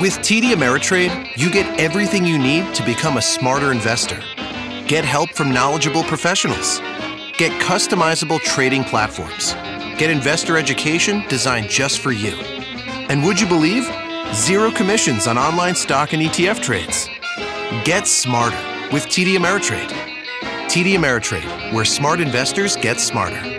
With TD Ameritrade, you get everything you need to become a smarter investor. Get help from knowledgeable professionals. Get customizable trading platforms. Get investor education designed just for you. And would you believe? Zero commissions on online stock and ETF trades. Get smarter with TD Ameritrade. TD Ameritrade, where smart investors get smarter.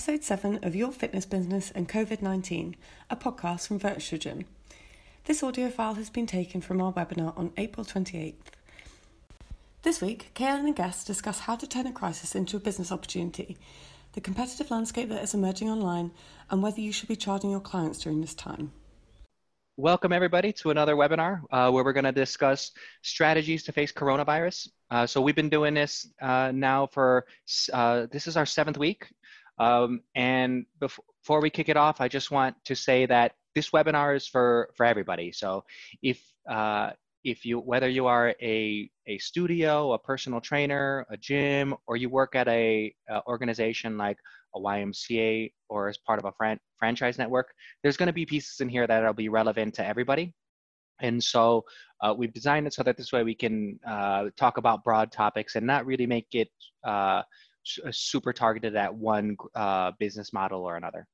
Episode 7 of Your Fitness Business and COVID 19, a podcast from Virtuagym. This audio file has been taken from our webinar on April 28th. This week, Kaylin and guests discuss how to turn a crisis into a business opportunity, the competitive landscape that is emerging online, and whether you should be charging your clients during this time. Welcome, everybody, to another webinar uh, where we're going to discuss strategies to face coronavirus. Uh, so, we've been doing this uh, now for uh, this is our seventh week. Um, and before we kick it off, I just want to say that this webinar is for, for everybody. So, if uh, if you whether you are a, a studio a personal trainer a gym or you work at a, a organization like a ymca or as part of a fran- franchise network there's going to be pieces in here that will be relevant to everybody and so uh, we've designed it so that this way we can uh, talk about broad topics and not really make it uh, super targeted at one uh, business model or another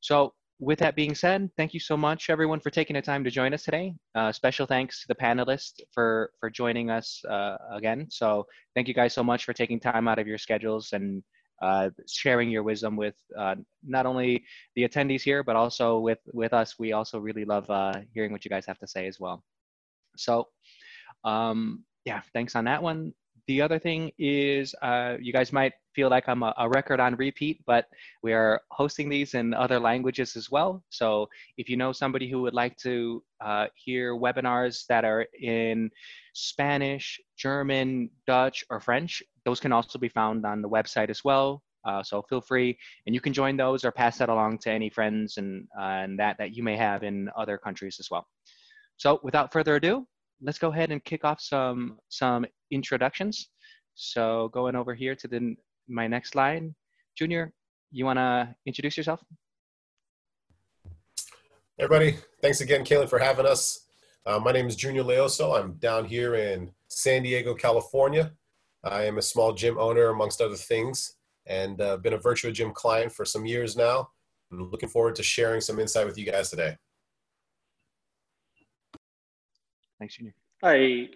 so with that being said, thank you so much, everyone, for taking the time to join us today. Uh, special thanks to the panelists for for joining us uh, again. So thank you guys so much for taking time out of your schedules and uh, sharing your wisdom with uh, not only the attendees here, but also with with us. We also really love uh, hearing what you guys have to say as well. So um, yeah, thanks on that one the other thing is uh, you guys might feel like I'm a, a, record on repeat, but we are hosting these in other languages as well. So if you know somebody who would like to uh, hear webinars that are in Spanish, German, Dutch, or French, those can also be found on the website as well. Uh, so feel free, and you can join those or pass that along to any friends and, uh, and that that you may have in other countries as well. So without further ado, let's go ahead and kick off some some introductions. So going over here to the my next slide, Junior, you want to introduce yourself? Everybody, thanks again, Kaylin, for having us. Uh, my name is Junior Leoso. I'm down here in San Diego, California. I am a small gym owner, amongst other things, and uh, been a virtual gym client for some years now. I'm looking forward to sharing some insight with you guys today. Thanks, Junior. Hi,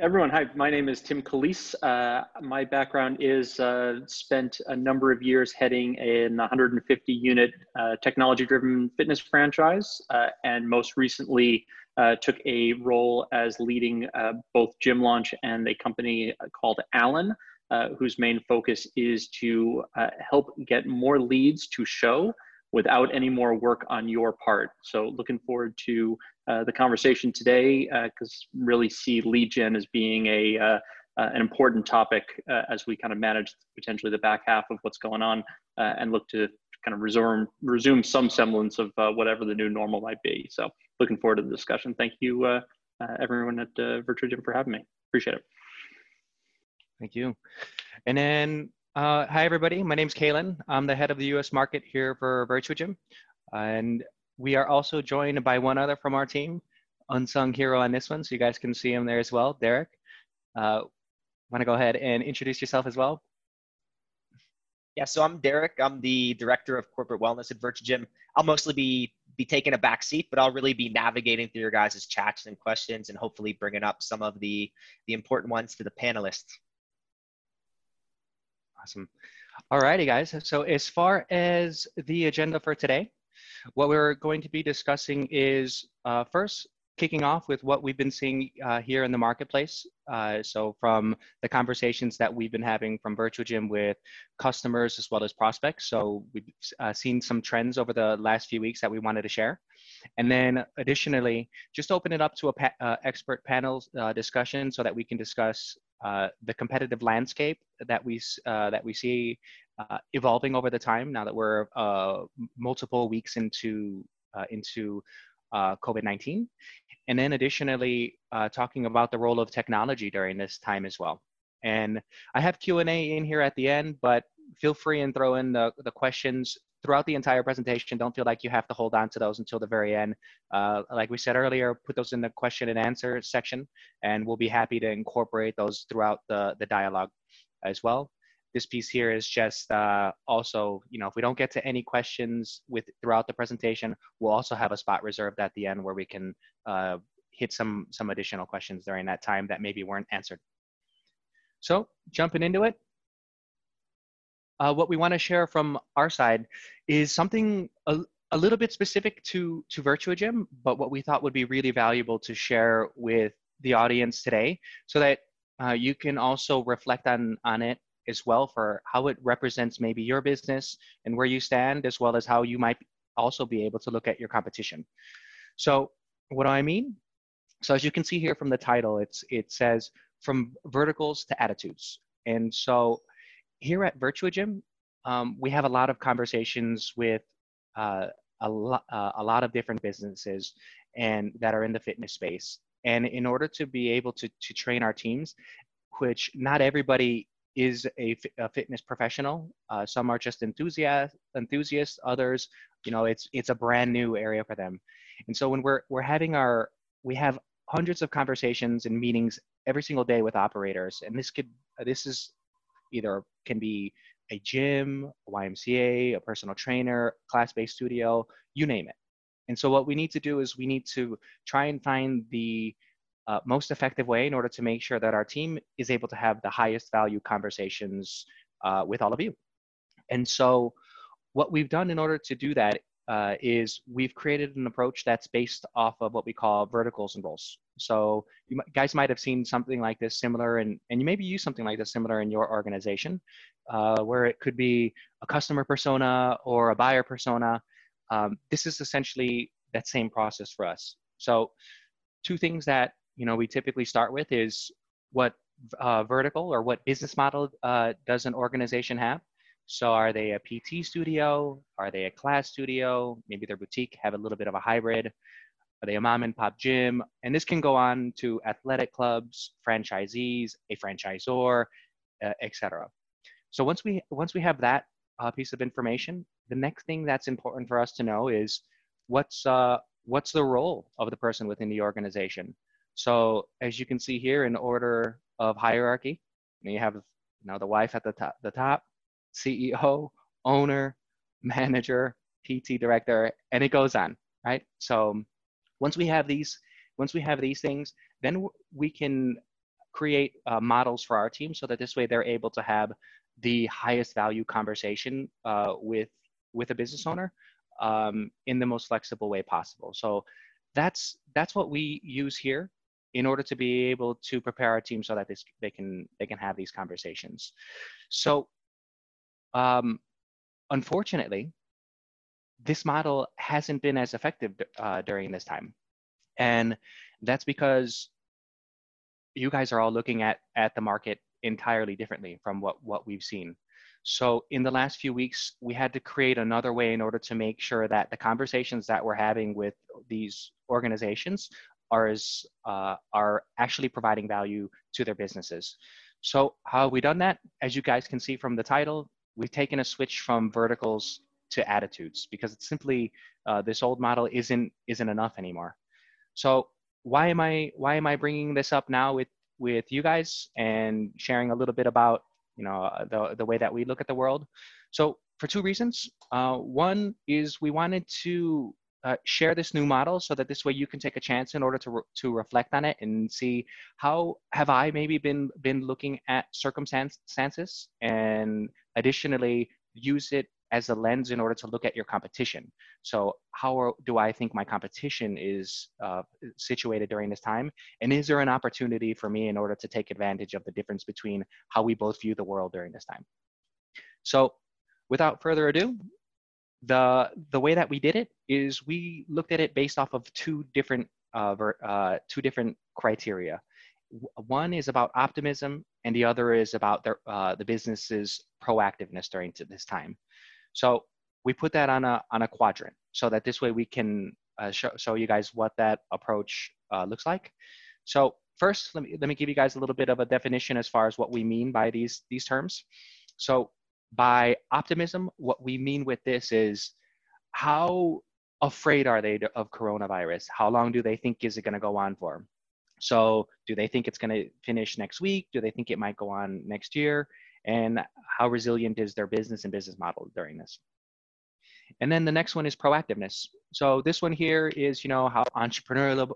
everyone. Hi, my name is Tim Calise. Uh, my background is uh, spent a number of years heading an 150 unit uh, technology driven fitness franchise, uh, and most recently uh, took a role as leading uh, both Gym Launch and a company called Allen. whose main focus is to help get more leads to show without any more work on your part. So looking forward to the conversation today because uh, really see lead gen as being a uh, uh an important topic uh, as we kind of manage potentially the back half of what's going on and look to kind of resume resume some semblance of whatever the new normal might be. So looking forward to the discussion. Thank you everyone at uh, Virtuagym for having me. Appreciate it. Thank you. And then uh, hi, everybody. My name is Kaylin. I'm the head of the U.S. market here for Virtuagym. And we are also joined by one other from our team, unsung hero on this one. So you guys can see him there as well, Derek. Uh, Want to go ahead and introduce yourself as well? Yeah, so I'm Derek. I'm the director of corporate wellness at Virtuagym. I'll mostly be be taking a back seat, but I'll really be navigating through your guys' chats and questions and hopefully bringing up some of the the important ones to the panelists. Awesome. All righty, guys. So as far as the agenda for today, what we're going to be discussing is uh, first kicking off with what we've been seeing uh, here in the marketplace. Uh, so from the conversations that we've been having from Virtual Gym with customers as well as prospects. So we've uh, seen some trends over the last few weeks that we wanted to share. And then additionally, just open it up to a pa uh, expert panel uh, discussion so that we can discuss uh, the competitive landscape that we uh, that we see evolving over the time now that we're multiple weeks into uh, into COVID-19, and then additionally talking about the role of technology during this time as well. And I have Q&A in here at the end, but feel free and throw in the, the questions throughout the entire presentation. Don't feel like you have to hold on to those until the very end. Uh, like we said earlier, put those in the question and answer section, and we'll be happy to incorporate those throughout the, the dialogue as well. This piece here is just uh, also, you know, if we don't get to any questions with throughout the presentation, we'll also have a spot reserved at the end where we can uh, hit some some additional questions during that time that maybe weren't answered. So jumping into it, uh, what we want to share from our side is something a, a little bit specific to to VirtuaGym, but what we thought would be really valuable to share with the audience today, so that uh, you can also reflect on on it as well for how it represents maybe your business and where you stand, as well as how you might also be able to look at your competition. So what do I mean? So as you can see here from the title, it's it says from verticals to attitudes. And so here at VirtuaGym, um, we have a lot of conversations with uh, a, lo- uh, a lot of different businesses and that are in the fitness space. And in order to be able to, to train our teams, which not everybody is a, a fitness professional. Uh, some are just enthusiasts, enthusiasts. Others, you know, it's it's a brand new area for them. And so when we're we're having our we have hundreds of conversations and meetings every single day with operators, and this could this is either can be a gym, a YMCA, a personal trainer, class-based studio, you name it. And so what we need to do is we need to try and find the uh, most effective way in order to make sure that our team is able to have the highest value conversations uh, with all of you. And so what we've done in order to do that uh, is we've created an approach that's based off of what we call verticals and roles. So you guys might have seen something like this similar, and, and you maybe use something like this similar in your organization, uh, where it could be a customer persona or a buyer persona. Um, this is essentially that same process for us. So two things that you know we typically start with is what uh, vertical or what business model uh, does an organization have? So are they a pt studio? Are they a class studio? Maybe their boutique have a little bit of a hybrid. Are they a mom and pop gym? And this can go on to athletic clubs franchisees a franchisor uh, etc so once we once we have that uh, piece of information the next thing that's important for us to know is what's uh, what's the role of the person within the organization so as you can see here in order of hierarchy, you have now the wife at the top, the top, CEO, owner, manager, PT director, and it goes on, right? So once we have these, once we have these things, then we can create uh, models for our team so that this way they're able to have the highest value conversation uh, with with a business owner um, in the most flexible way possible. So that's that's what we use here in order to be able to prepare our team so that this, they can they can have these conversations. So, um, unfortunately, this model hasn't been as effective uh, during this time, and that's because you guys are all looking at at the market entirely differently from what what we've seen. So in the last few weeks, we had to create another way in order to make sure that the conversations that we're having with these organizations are, is, uh, are actually providing value to their businesses. So how have we done that? As you guys can see from the title, we've taken a switch from verticals to attitudes because it's simply uh, this old model isn't isn't enough anymore. So why am I why am I bringing this up now with with you guys and sharing a little bit about you know the the way that we look at the world? So for two reasons. Uh, one is we wanted to uh, share this new model so that this way you can take a chance in order to, re- to reflect on it and see how have I maybe been been looking at circumstances and additionally use it as a lens in order to look at your competition. So how are, do I think my competition is uh, situated during this time? And is there an opportunity for me in order to take advantage of the difference between how we both view the world during this time? So without further ado, the the way that we did it is we looked at it based off of two different uh, ver, uh, two different criteria. One is about optimism, and the other is about their, uh, the business's proactiveness during this time. So we put that on a on a quadrant, so that this way we can uh, show show you guys what that approach uh, looks like. So first, let me, let me give you guys a little bit of a definition as far as what we mean by these, these terms. So by optimism, what we mean with this is how afraid are they of coronavirus? How long do they think is it going to go on for? So do they think it's going to finish next week? Do they think it might go on next year? And how resilient is their business and business model during this? And then the next one is proactiveness. So this one here is, you know, how entrepreneurial,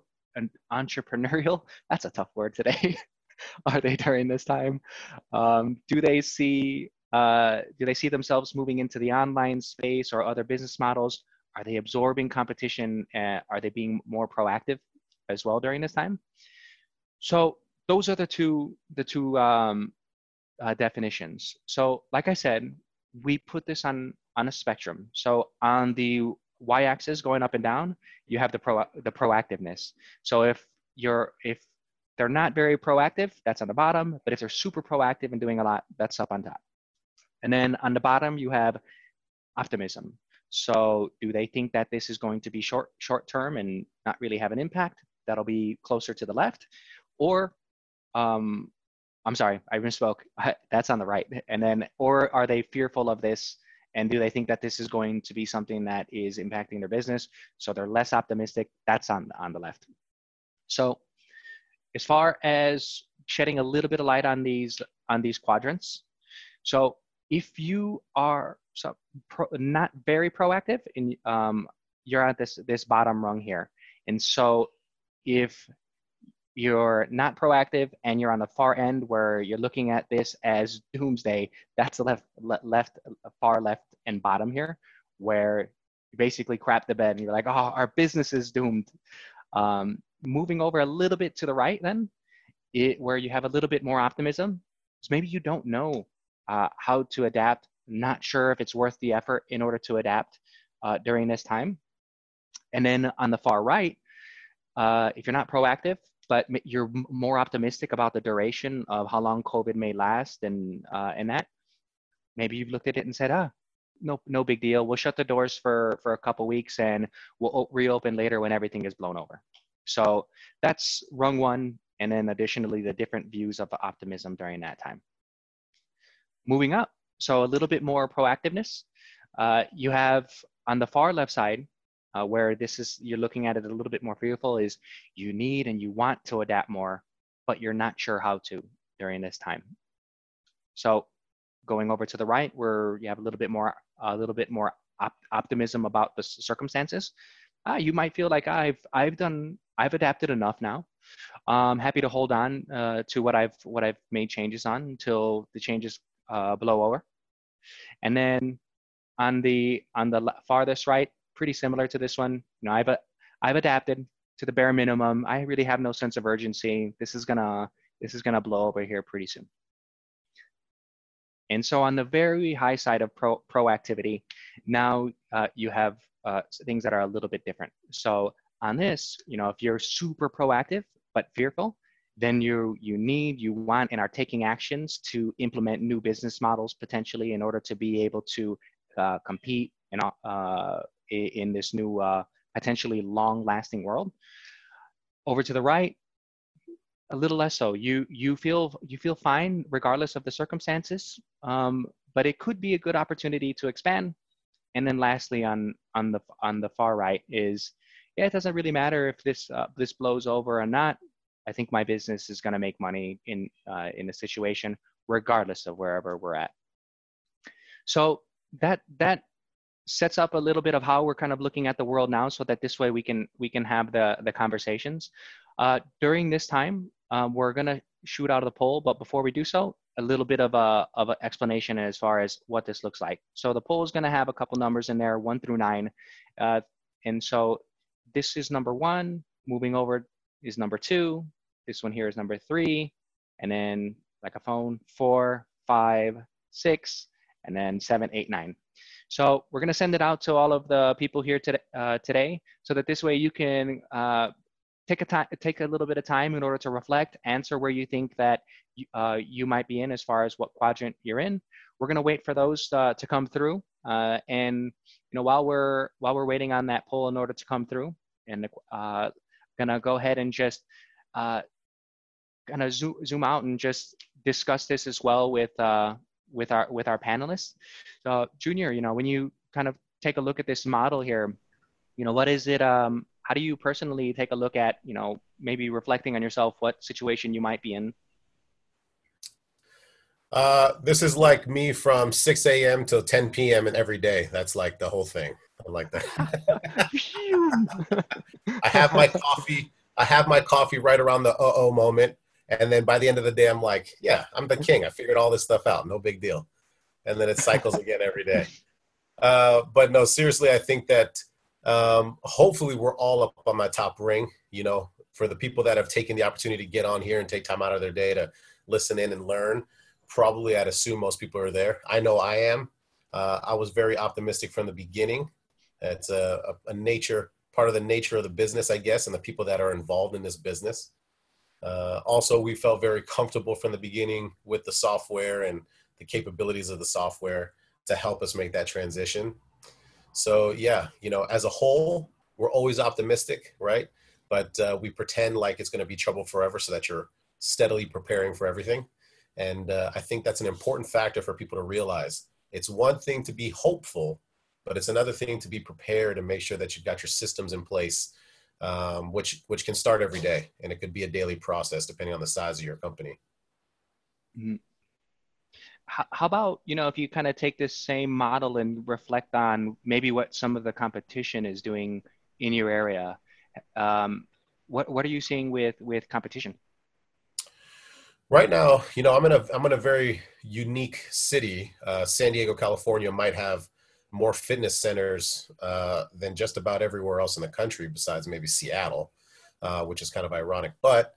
entrepreneurial, that's a tough word today, are they during this time? Um, do they see, uh, do they see themselves moving into the online space or other business models? Are they absorbing competition? Are they being more proactive as well during this time? So those are the two, the two um, uh, definitions. So like I said, we put this on on a spectrum. So on the y-axis going up and down, you have the pro the proactiveness. So if you're if they're not very proactive, that's on the bottom. But if they're super proactive and doing a lot, that's up on top. And then on the bottom, you have optimism. So do they think that this is going to be short short term and not really have an impact? That'll be closer to the left. Or um, I'm sorry, I misspoke. That's on the right. And then, or are they fearful of this? And do they think that this is going to be something that is impacting their business? So they're less optimistic. That's on, on the left. So as far as shedding a little bit of light on these on these quadrants. So if you are so pro, not very proactive, and um, you're at this this bottom rung here, and so if you're not proactive and you're on the far end where you're looking at this as doomsday that's the left left far left and bottom here where you basically crap the bed and you're like oh our business is doomed. Um, moving over a little bit to the right then it, where you have a little bit more optimism is maybe you don't know uh, how to adapt not sure if it's worth the effort in order to adapt uh, during this time and then on the far right uh, if you're not proactive but you're more optimistic about the duration of how long COVID may last and uh, and that maybe you've looked at it and said, ah, no no big deal. We'll shut the doors for for a couple weeks and we'll reopen later when everything is blown over. So that's rung one, and then additionally the different views of optimism during that time. Moving up, so a little bit more proactiveness. Uh, you have on the far left side uh, where this is you're looking at it a little bit more fearful is you need and you want to adapt more but you're not sure how to during this time. So going over to the right where you have a little bit more a little bit more op optimism about the circumstances uh, you might feel like i've i've done i've adapted enough now. I'm happy to hold on uh, to what i've what i've made changes on until the changes uh, blow over and then on the on the farthest right pretty similar to this one. You know, I've I've adapted to the bare minimum. I really have no sense of urgency. This is gonna this is gonna blow over here pretty soon. And so on the very high side of pro proactivity, now uh, you have uh, things that are a little bit different. So on this, you know, if you're super proactive but fearful, then you you need, you want, and are taking actions to implement new business models potentially in order to be able to uh, compete and uh, in this new uh, potentially long-lasting world. Over to the right, a little less so. You you feel you feel fine regardless of the circumstances, um, but it could be a good opportunity to expand. And then lastly, on on the on the far right is yeah, it doesn't really matter if this uh, this blows over or not. I think my business is going to make money in uh, in a situation regardless of wherever we're at. So that that sets up a little bit of how we're kind of looking at the world now so that this way we can we can have the the conversations. Uh, during this time um, we're going to shoot out of the poll but before we do so a little bit of a of an explanation as far as what this looks like. So the poll is going to have a couple numbers in there one through nine. Uh, and so this is number one moving over is number two this one here is number three and then like a phone four five six and then seven eight nine so we're to send it out to all of the people here today, uh, today so that this way you can uh, take a time, take a little bit of time in order to reflect, answer where you think that you, uh, you might be in as far as what quadrant you're in. We're to wait for those uh, to come through, uh, and you know while we're while we're waiting on that poll in order to come through, and uh, gonna go ahead and just kind of zoom, zoom out and just discuss this as well with uh, with our with our panelists. So, Junior, you know, when you kind of take a look at this model here, you know, what is it? Um, how do you personally take a look at, you know, maybe reflecting on yourself, what situation you might be in? Uh, this is like me from 6 a.m. till 10 p.m. and every day. That's like the whole thing. I like that. I have my coffee. I have my coffee right around the uh oh moment. And then by the end of the day, I'm like, yeah, I'm the king. I figured all this stuff out. No big deal. And then it cycles again every day. Uh, but no, seriously, I think that um, hopefully we're all up on my top ring. You know, for the people that have taken the opportunity to get on here and take time out of their day to listen in and learn, probably I'd assume most people are there. I know I am. Uh, I was very optimistic from the beginning. It's a, a, a, nature, part of the nature of the business, I guess, and the people that are involved in this business. Uh, also, we felt very comfortable from the beginning with the software and the capabilities of the software to help us make that transition. So yeah, you know, as a whole, we're always optimistic, right? But uh, we pretend like it's going to be trouble forever, so that you're steadily preparing for everything. And uh, I think that's an important factor for people to realize. It's one thing to be hopeful, but it's another thing to be prepared and make sure that you've got your systems in place, um, which which can start every day, and it could be a daily process depending on the size of your company. Mm-hmm. How, how about you know if you kind of take this same model and reflect on maybe what some of the competition is doing in your area um, what what are you seeing with with competition? Right now you know i'm in a i'm in a very unique city. Uh, san diego california might have more fitness centers uh, than just about everywhere else in the country besides maybe seattle uh, which is kind of ironic but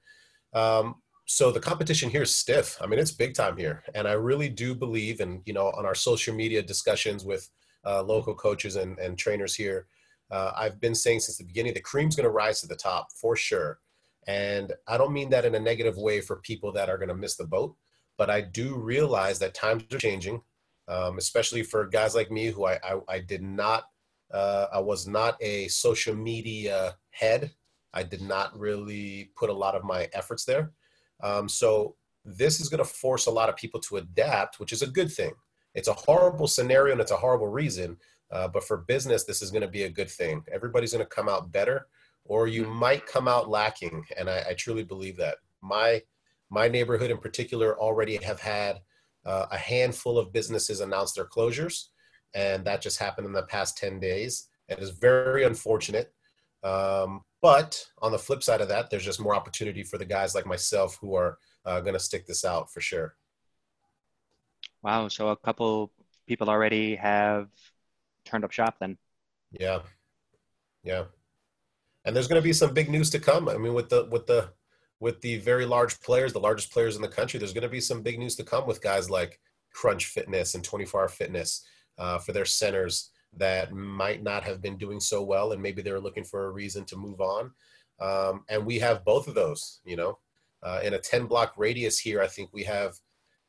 um, so the competition here is stiff. I mean, it's big time here, and I really do believe, and you know, on our social media discussions with uh, local coaches and, and trainers here, uh, I've been saying since the beginning the cream's going to rise to the top for sure. And I don't mean that in a negative way for people that are going to miss the boat, but I do realize that times are changing, um, especially for guys like me who I, I, I did not, uh, I was not a social media head. I did not really put a lot of my efforts there. Um, so this is going to force a lot of people to adapt, which is a good thing. It's a horrible scenario and it's a horrible reason, uh, but for business, this is going to be a good thing. Everybody's going to come out better, or you mm-hmm. might come out lacking, and I, I truly believe that. My my neighborhood in particular already have had uh, a handful of businesses announced their closures, and that just happened in the past ten days. It is very unfortunate. Um, but on the flip side of that, there's just more opportunity for the guys like myself who are uh, going to stick this out for sure. Wow. So a couple people already have turned up shop then. Yeah. Yeah. And there's going to be some big news to come. I mean, with the, with the, with the very large players, the largest players in the country, there's going to be some big news to come with guys like Crunch Fitness and 24 Hour Fitness uh, for their centers that might not have been doing so well and maybe they were looking for a reason to move on. Um, and we have both of those you know? Uh, in a 10 block radius here i think we have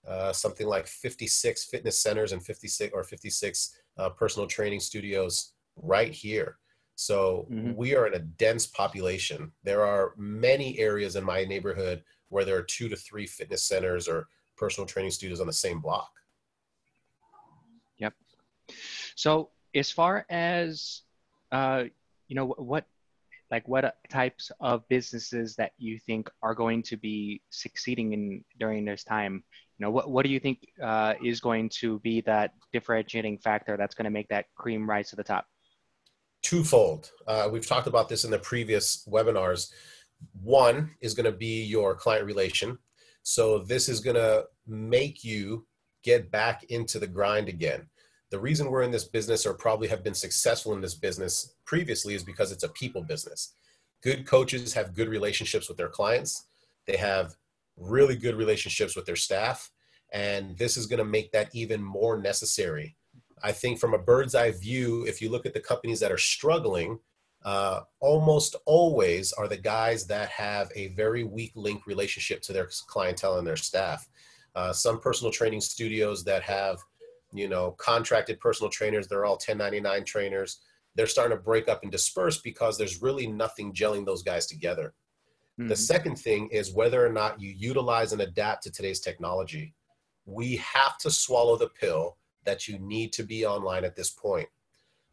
uh, something like 56 fitness centers and 56 or 56 uh, personal training studios right here so mm-hmm. we are in a dense population. There are many areas in my neighborhood where there are two to three fitness centers or personal training studios on the same block. Yep. So as far as uh, you know what like what types of businesses that you think are going to be succeeding in during this time you know what, what do you think uh, is going to be that differentiating factor that's going to make that cream rise to the top twofold uh, we've talked about this in the previous webinars one is going to be your client relation so this is going to make you get back into the grind again the reason we're in this business or probably have been successful in this business previously is because it's a people business. Good coaches have good relationships with their clients. They have really good relationships with their staff. And this is going to make that even more necessary. I think from a bird's eye view, if you look at the companies that are struggling, uh, almost always are the guys that have a very weak link relationship to their clientele and their staff. Uh, some personal training studios that have you know, contracted personal trainers. They're all 1099 trainers. They're starting to break up and disperse because there's really nothing gelling those guys together. Mm-hmm. The second thing is whether or not you utilize and adapt to today's technology. We have to swallow the pill that you need to be online at this point.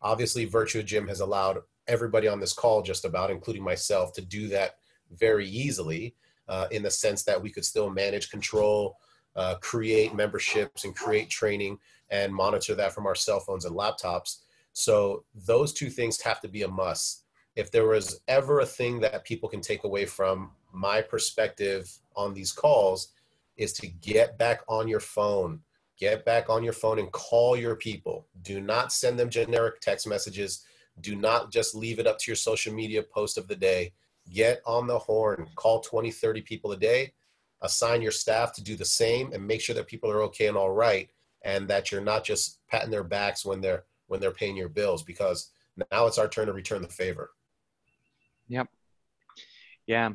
Obviously, Virtua Gym has allowed everybody on this call, just about, including myself, to do that very easily uh, in the sense that we could still manage, control, uh, create memberships, and create training and monitor that from our cell phones and laptops. So, those two things have to be a must. If there was ever a thing that people can take away from my perspective on these calls, is to get back on your phone Get back on your phone and call your people. Do not send them generic text messages. Do not just leave it up to your social media post of the day. Get on the horn. Call 20, 30 people a day. Assign your staff to do the same and make sure that people are okay and all right and that you're not just patting their backs when they're when they're paying your bills because now it's our turn to return the favor. Yep. Yeah.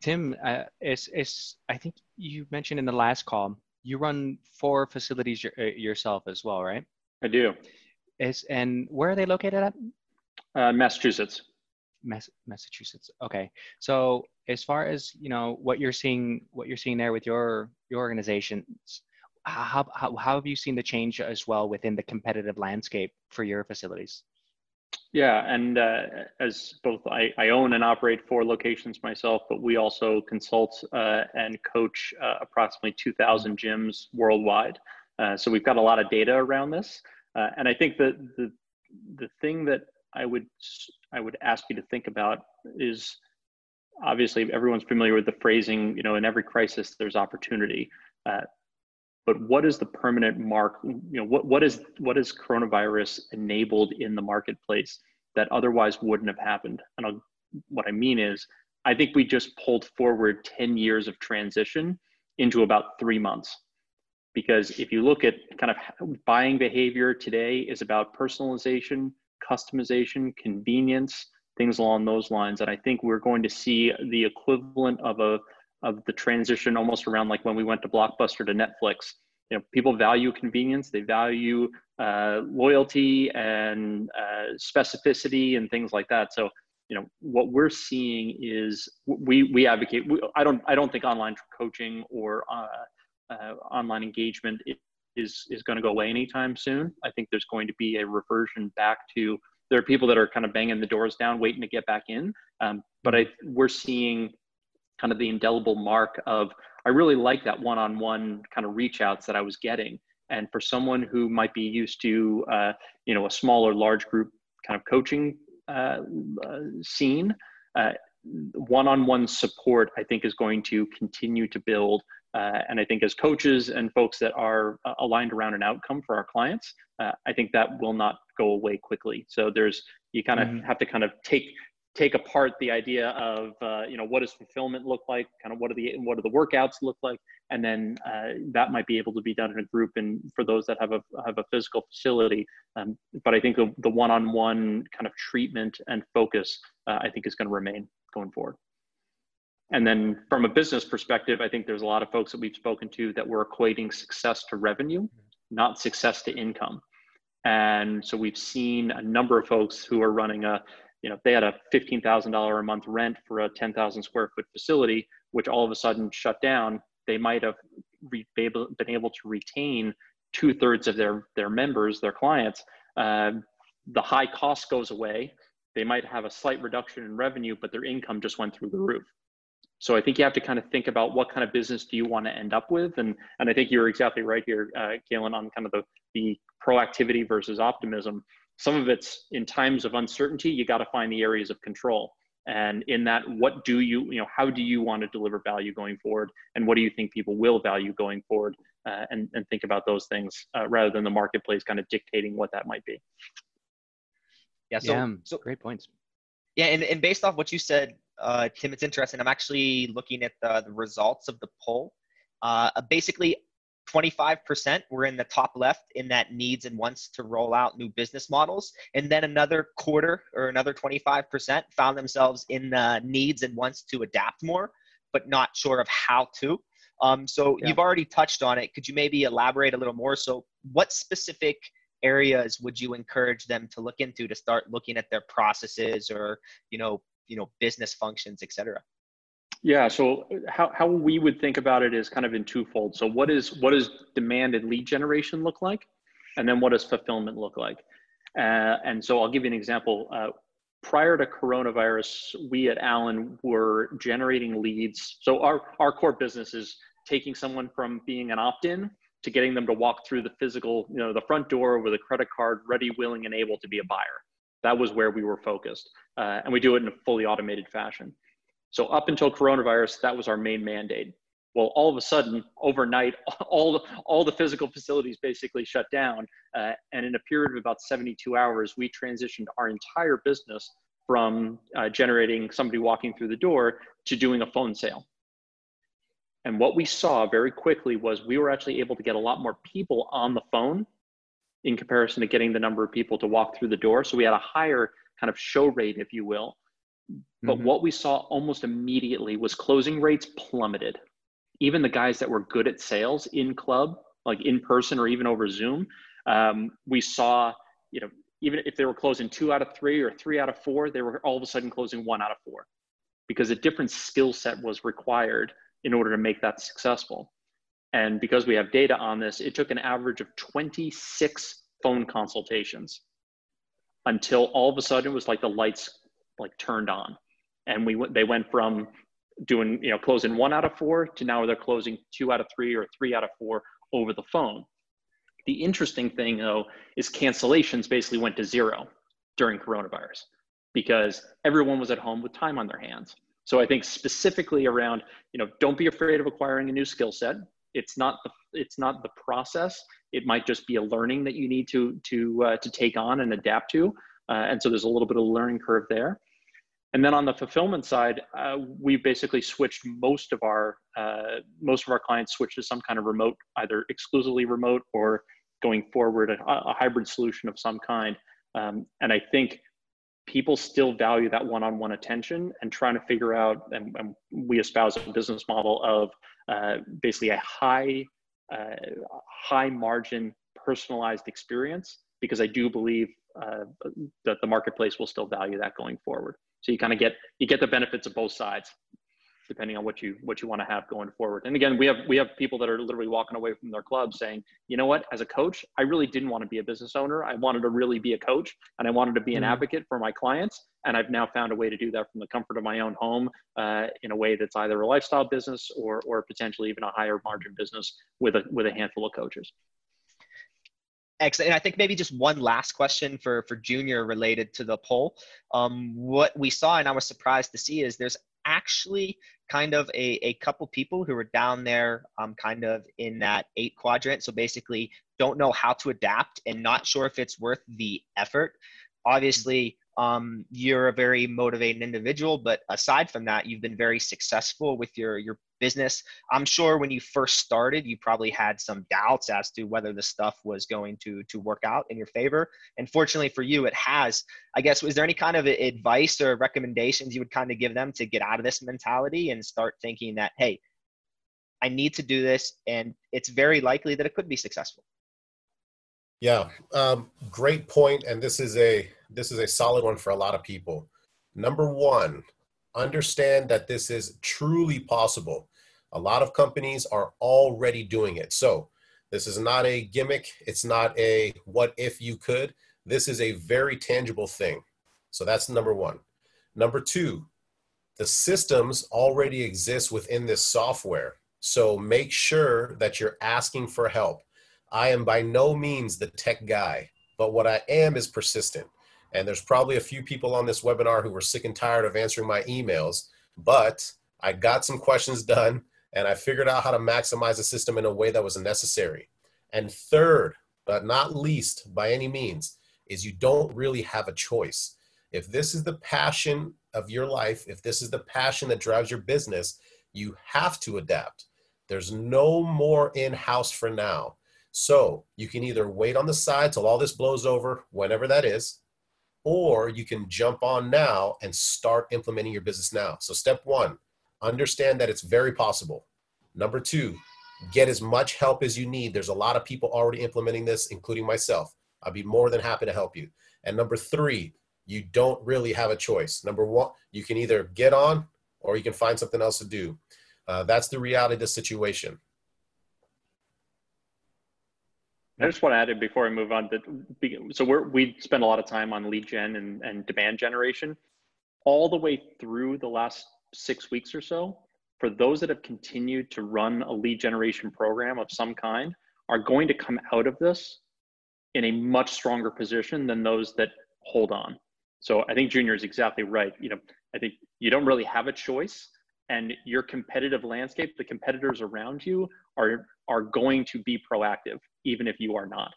Tim, uh, is is I think you mentioned in the last call you run four facilities your, uh, yourself as well, right? I do. Is and where are they located at? Uh, Massachusetts. Mass- Massachusetts. Okay. So as far as you know, what you're seeing, what you're seeing there with your your organizations, how how, how have you seen the change as well within the competitive landscape for your facilities? Yeah, and uh, as both I, I, own and operate four locations myself, but we also consult uh, and coach uh, approximately 2,000 gyms worldwide. Uh, so we've got a lot of data around this, uh, and I think that the the thing that I would I would ask you to think about is obviously everyone's familiar with the phrasing. You know, in every crisis, there's opportunity. But what is the permanent mark you know what, what is what is coronavirus enabled in the marketplace that otherwise wouldn't have happened? And I'll, what i mean is i think we just pulled forward 10 years of transition into about three months. Because if you look at kind of buying behavior today is about personalization customization convenience things along those lines. And i think we're going to see the equivalent of a of the transition almost around like when we went to Blockbuster to Netflix. You know, people value convenience, they value uh, loyalty and uh, specificity and things like that. So, you know, what we're seeing is we we advocate. We, I don't I don't think online coaching or uh, uh online engagement is is going to go away anytime soon. I think there's going to be a reversion back to there are people that are kind of banging the doors down, waiting to get back in. Um, but I we're seeing kind of the indelible mark of I really like that one-on-one kind of reach outs that I was getting. And for someone who might be used to, uh, you know, a small or large group kind of coaching uh, uh, scene, uh, one-on-one support I think is going to continue to build. Uh, and I think as coaches and folks that are uh, aligned around an outcome for our clients, I think that will not go away quickly. So there's you kind of mm-hmm. have to kind of take take apart the idea of uh, you know what does fulfillment look like? Kind of what are the what do the workouts look like? And then uh, that might be able to be done in a group and for those that have a have a physical facility. Um, but i think the, the one-on-one kind of treatment and focus uh, i think is going to remain going forward. And then from a business perspective i think there's a lot of folks that we've spoken to that were equating success to revenue not success to income. And so we've seen a number of folks who are running a you know, if they had a $15,000 a month rent for a 10,000 square foot facility, which all of a sudden shut down, they might have re- been able to retain two thirds of their, their members, their clients. Uh, the high cost goes away. They might have a slight reduction in revenue, but their income just went through the roof. So I think you have to kind of think about what kind of business do you want to end up with, and and I think you're exactly right here, uh, Kaylin, on kind of the the proactivity versus optimism some of it's in times of uncertainty you got to find the areas of control. And in that what do you you know how do you want to deliver value going forward? And what do you think people will value going forward? Uh, and, and think about those things uh, rather than the marketplace kind of dictating what that might be. Yeah so, yeah, so great points. Yeah and, and based off what you said uh, tim it's interesting. I'm actually looking at the, the results of the poll. Uh, basically 25% were in the top left in that needs and wants to roll out new business models. And then another quarter or another 25% found themselves in the needs and wants to adapt more, but not sure of how to. Um, so yeah. you've already touched on it. Could you maybe elaborate a little more? So, what specific areas would you encourage them to look into to start looking at their processes or you know you know business functions, et cetera? Yeah. So how, how we would think about it is kind of in twofold. So what is what does demand and lead generation look like, and then what does fulfillment look like? Uh, and so I'll give you an example. Uh, prior to coronavirus, we at Allen were generating leads. So our our core business is taking someone from being an opt-in to getting them to walk through the physical, you know, the front door with a credit card, ready, willing, and able to be a buyer. That was where we were focused, uh, and we do it in a fully automated fashion. So up until coronavirus, that was our main mandate. Well, all of a sudden, overnight, all all the physical facilities basically shut down, uh, and in a period of about 72 hours, we transitioned our entire business from uh, generating somebody walking through the door to doing a phone sale. And what we saw very quickly was we were actually able to get a lot more people on the phone in comparison to getting the number of people to walk through the door. So we had a higher kind of show rate, if you will. But mm-hmm. what we saw almost immediately was closing rates plummeted. Even the guys that were good at sales in club, like in person or even over Zoom, um, we saw, you know, even if they were closing two out of three or three out of four, they were all of a sudden closing one out of four because a different skill set was required in order to make that successful. And because we have data on this, it took an average of 26 phone consultations until all of a sudden it was like the lights like turned on. And we they went from doing, you know, closing one out of four to now they're closing two out of three or three out of four over the phone. The interesting thing though is cancellations basically went to zero during coronavirus because everyone was at home with time on their hands. So I think specifically around, you know, don't be afraid of acquiring a new skill set. It's not the it's not the process. It might just be a learning that you need to to uh, to take on and adapt to. Uh, and so there's a little bit of a learning curve there. And then on the fulfillment side, uh, we basically switched most of our uh, most of our clients switched to some kind of remote, either exclusively remote or going forward a, a hybrid solution of some kind. Um, and I think people still value that one-on-one attention and trying to figure out and, and we espouse a business model of uh, basically a high uh, high margin personalized experience because i do believe uh, that the marketplace will still value that going forward so you kind of get you get the benefits of both sides depending on what you what you want to have going forward. And again, we have we have people that are literally walking away from their club saying, you know what, as a coach, I really didn't want to be a business owner. I wanted to really be a coach and I wanted to be an mm-hmm. advocate for my clients. And I've now found a way to do that from the comfort of my own home uh, in a way that's either a lifestyle business or or potentially even a higher margin business with a with a handful of coaches. Excellent. And I think maybe just one last question for for Junior related to the poll. Um, what we saw, and I was surprised to see, is there's actually kind of a, a couple people who were down there um, kind of in that eight quadrant. So basically don't know how to adapt and not sure if it's worth the effort. Obviously, um, you're a very motivated individual, but aside from that, you've been very successful with your your business. I'm sure when you first started, you probably had some doubts as to whether the stuff was going to to work out in your favor. And fortunately for you, it has. I guess was there any kind of advice or recommendations you would kind of give them to get out of this mentality and start thinking that hey, I need to do this, and it's very likely that it could be successful. Yeah, um, great point, and this is a this is a solid one for a lot of people. Number one, understand that this is truly possible. A lot of companies are already doing it. So this is not a gimmick. It's not a what if you could. This is a very tangible thing. So that's number one. Number two, the systems already exist within this software. So make sure that you're asking for help. I am by no means the tech guy, but what I am is persistent. And there's probably a few people on this webinar who were sick and tired of answering my emails, but I got some questions done and I figured out how to maximize the system in a way that was necessary. And third, but not least by any means, is you don't really have a choice. If this is the passion of your life, if this is the passion that drives your business, you have to adapt. There's no more in house for now. So you can either wait on the side till all this blows over, whenever that is, or you can jump on now and start implementing your business now. So, step one, understand that it's very possible. Number two, get as much help as you need. There's a lot of people already implementing this, including myself. I'd be more than happy to help you. And number three, you don't really have a choice. Number one, you can either get on or you can find something else to do. Uh, that's the reality of the situation. I just want to add it before I move on that so we're we spend a lot of time on lead gen and, and demand generation all the way through the last six weeks or so. For those that have continued to run a lead generation program of some kind, are going to come out of this in a much stronger position than those that hold on. So I think Junior is exactly right. You know, I think you don't really have a choice, and your competitive landscape, the competitors around you, are are going to be proactive, even if you are not.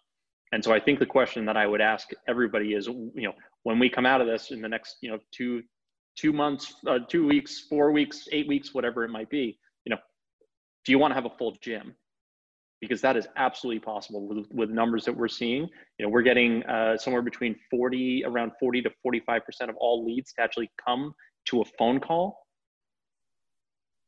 And so I think the question that I would ask everybody is, you know, when we come out of this in the next, you know, two two months, uh, two weeks, four weeks, eight weeks, whatever it might be, you know, do you want to have a full gym? Because that is absolutely possible with, with numbers that we're seeing. You know, we're getting uh, somewhere between 40, around 40 to 45% of all leads to actually come to a phone call.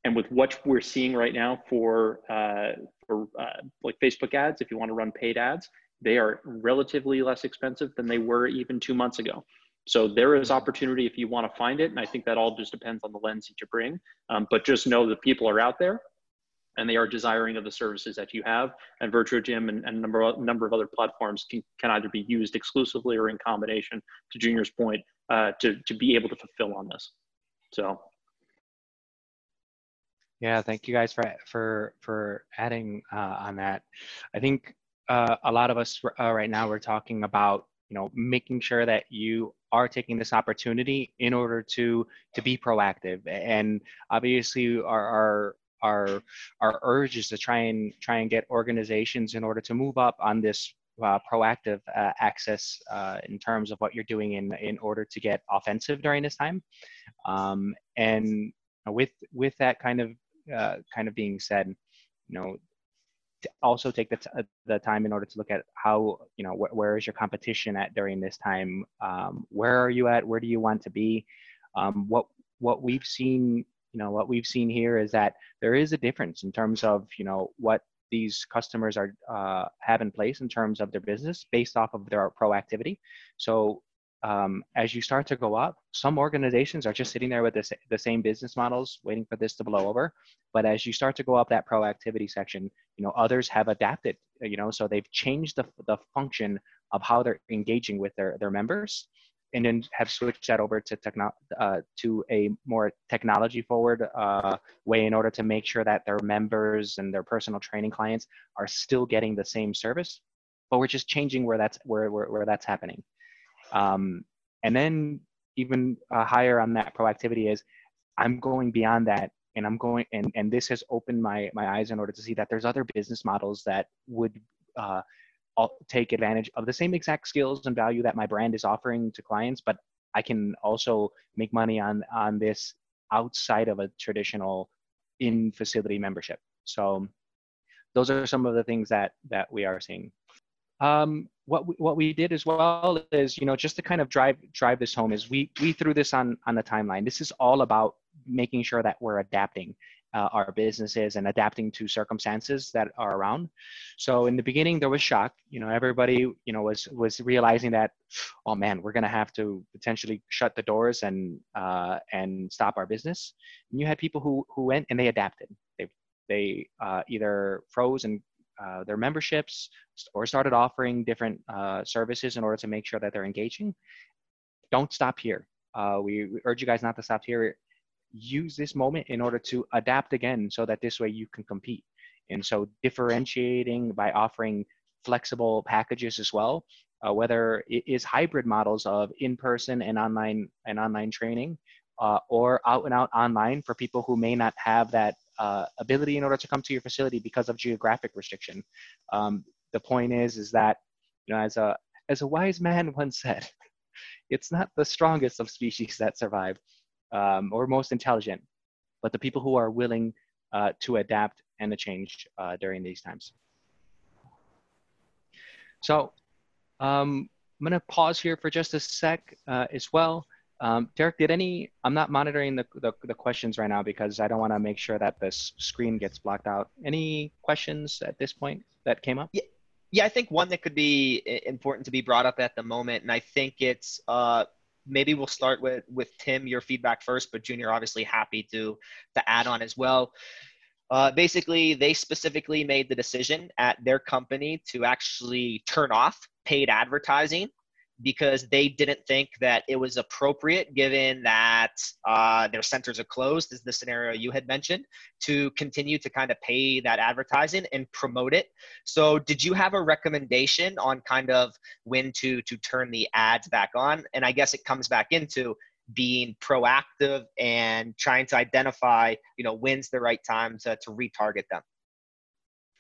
And with what we're seeing right now for, uh, for uh, like Facebook ads, if you want to run paid ads, they are relatively less expensive than they were even two months ago. So there is opportunity if you want to find it. And I think that all just depends on the lens that you bring. Um, but just know that people are out there and they are desiring of the services that you have. And Virtuagym and, and a number of, number of other platforms can, can either be used exclusively or in combination, to Junior's point, uh, to, to be able to fulfill on this. So. Yeah, thank you guys for for for adding uh, on that. I think uh, a lot of us uh, right now we're talking about you know making sure that you are taking this opportunity in order to to be proactive and obviously our our our, our urge is to try and try and get organizations in order to move up on this uh, proactive uh, access uh, in terms of what you're doing in in order to get offensive during this time um, and with with that kind of uh, kind of being said you know also take the, t- uh, the time in order to look at how you know wh- where is your competition at during this time? Um, where are you at? Where do you want to be? Um, what what we've seen you know what we've seen here is that there is a difference in terms of you know what these customers are uh, have in place in terms of their business based off of their proactivity so um, as you start to go up, some organizations are just sitting there with this, the same business models, waiting for this to blow over. But as you start to go up that proactivity section, you know, others have adapted, you know, so they've changed the, the function of how they're engaging with their, their members and then have switched that over to techno- uh, to a more technology forward uh, way in order to make sure that their members and their personal training clients are still getting the same service but we're just changing where that's where, where, where that's happening um, and then even uh, higher on that proactivity is I'm going beyond that and I'm going and, and this has opened my my eyes in order to see that there's other business models that would uh, take advantage of the same exact skills and value that my brand is offering to clients, but I can also make money on on this outside of a traditional in facility membership. So those are some of the things that that we are seeing. Um, what we, what we did as well is you know just to kind of drive drive this home is we we threw this on on the timeline. This is all about making sure that we're adapting uh, our businesses and adapting to circumstances that are around. So in the beginning there was shock. You know everybody you know was was realizing that oh man we're to have to potentially shut the doors and uh, and stop our business. And you had people who who went and they adapted. They they uh, either froze and uh, their memberships or started offering different uh, services in order to make sure that they're engaging. Don't stop here. Uh, we, we, urge you guys not to stop here. Use this moment in order to adapt again so that this way you can compete. And so differentiating by offering flexible packages as well, uh, whether it is hybrid models of in-person and online and online training, uh, or out and out online for people who may not have that uh, ability in order to come to your facility because of geographic restriction. Um, the point is, is that you know, as a as a wise man once said, it's not the strongest of species that survive um, or most intelligent, but the people who are willing uh, to adapt and to change uh, during these times. So um, I'm going to pause here for just a sec uh, as well. Um, Derek, did any, I'm not monitoring the, the, the questions right now because I don't want to make sure that the screen gets blocked out. Any questions at this point that came up? Yeah. Yeah, I think one that could be important to be brought up at the moment, and I think it's uh, maybe we'll start with with Tim, your feedback first, but Junior obviously happy to to add on as well. Uh, basically, they specifically made the decision at their company to actually turn off paid advertising because they didn't think that it was appropriate, given that uh, their centers are closed, is the scenario you had mentioned, to continue to kind of pay that advertising and promote it. So, did you have a recommendation on kind of when to to turn the ads back on? And I guess it comes back into being proactive and trying to identify, you know, when's the right time to, to retarget them.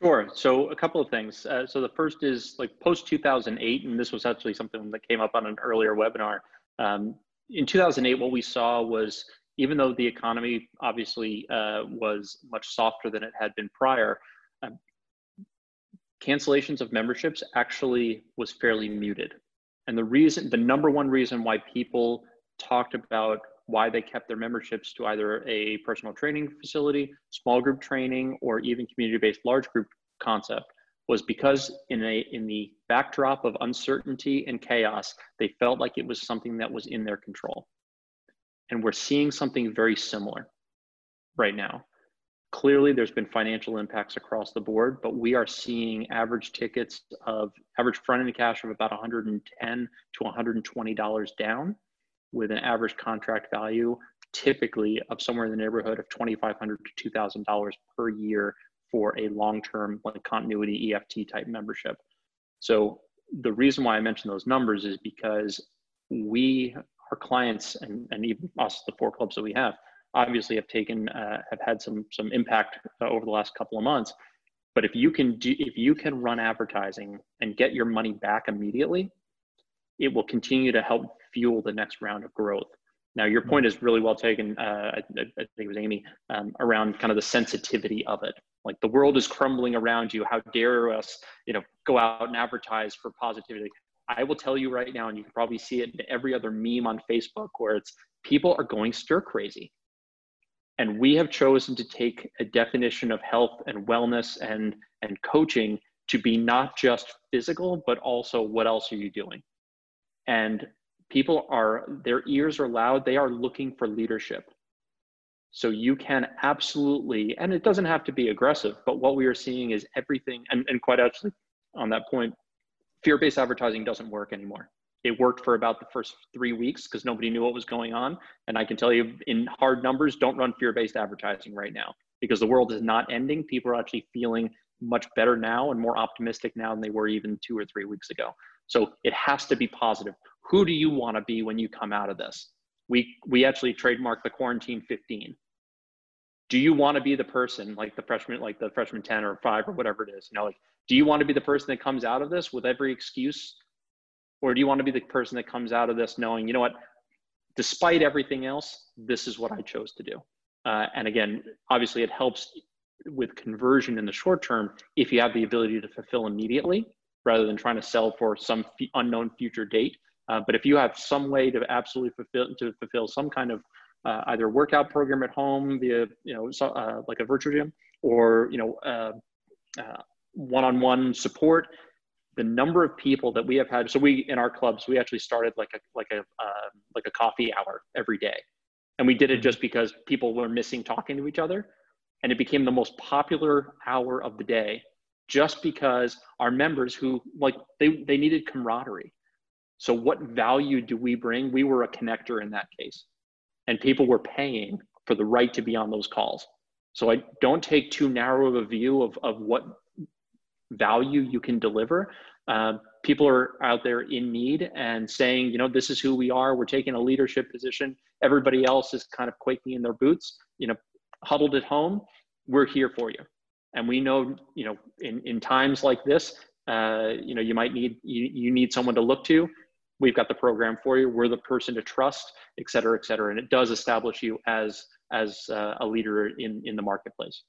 Sure. So a couple of things. Uh, so the first is like post 2008, and this was actually something that came up on an earlier webinar. Um, in 2008, what we saw was even though the economy obviously uh, was much softer than it had been prior, um, cancellations of memberships actually was fairly muted. And the reason, the number one reason why people talked about why they kept their memberships to either a personal training facility, small group training, or even community-based large group concept was because in a in the backdrop of uncertainty and chaos, they felt like it was something that was in their control. And we're seeing something very similar right now. Clearly, there's been financial impacts across the board, but we are seeing average tickets of average front end cash of about 110 to 120 dollars down with an average contract value typically of somewhere in the neighborhood of 2,500 to $2,000 per year for a long-term like continuity EFT type membership. So the reason why I mention those numbers is because we, our clients, and, and even us, the four clubs that we have, obviously have taken, uh, have had some some impact uh, over the last couple of months. But if you can do, if you can run advertising and get your money back immediately, it will continue to help fuel the next round of growth. Now, your point is really well taken. Uh, I, I, think it was Amy um, around kind of the sensitivity of it. Like the world is crumbling around you. How dare us, you know, go out and advertise for positivity? I will tell you right now, and you can probably see it in every other meme on Facebook, where it's people are going stir crazy, and we have chosen to take a definition of health and wellness and and coaching to be not just physical, but also what else are you doing? And people are, their ears are loud, they are looking for leadership. So you can absolutely, and it doesn't have to be aggressive, but what we are seeing is everything, and, and quite actually on that point, fear based advertising doesn't work anymore. It worked for about the first three weeks because nobody knew what was going on. And I can tell you in hard numbers, don't run fear based advertising right now because the world is not ending. People are actually feeling much better now and more optimistic now than they were even two or three weeks ago. So it has to be positive. Who do you want to be when you come out of this? We we actually trademarked the quarantine 15. Do you want to be the person like the freshman, like the freshman 10 or five or whatever it is? You know, like, do you want to be the person that comes out of this with every excuse? Or do you want to be the person that comes out of this knowing, you know what, despite everything else, this is what I chose to do. Uh, and again, obviously it helps with conversion in the short term if you have the ability to fulfill immediately rather than trying to sell for some f- unknown future date. Uh, but if you have some way to absolutely fulfill to fulfill some kind of uh, either workout program at home via you know so, uh, like a virtual gym or you know uh, uh, one-on-one support, the number of people that we have had. So we in our clubs we actually started like a like a like a coffee hour every day, and we did it just because people were missing talking to each other, and it became the most popular hour of the day just because our members who like they, they needed camaraderie so what value do we bring? We were a connector in that case. And people were paying for the right to be on those calls. So i don't take too narrow of a view of, of what value you can deliver. Uh, people are out there in need and saying you know this is who we are. We're taking a leadership position. Everybody else is kind of quaking in their boots. You know huddled at home we're here for you. And we know you know in, in times like this uh, you know you might need you, you need someone to look to we've got the program for you. We're the person to trust et cetera et cetera. And it does establish you as as uh, a leader in in the marketplace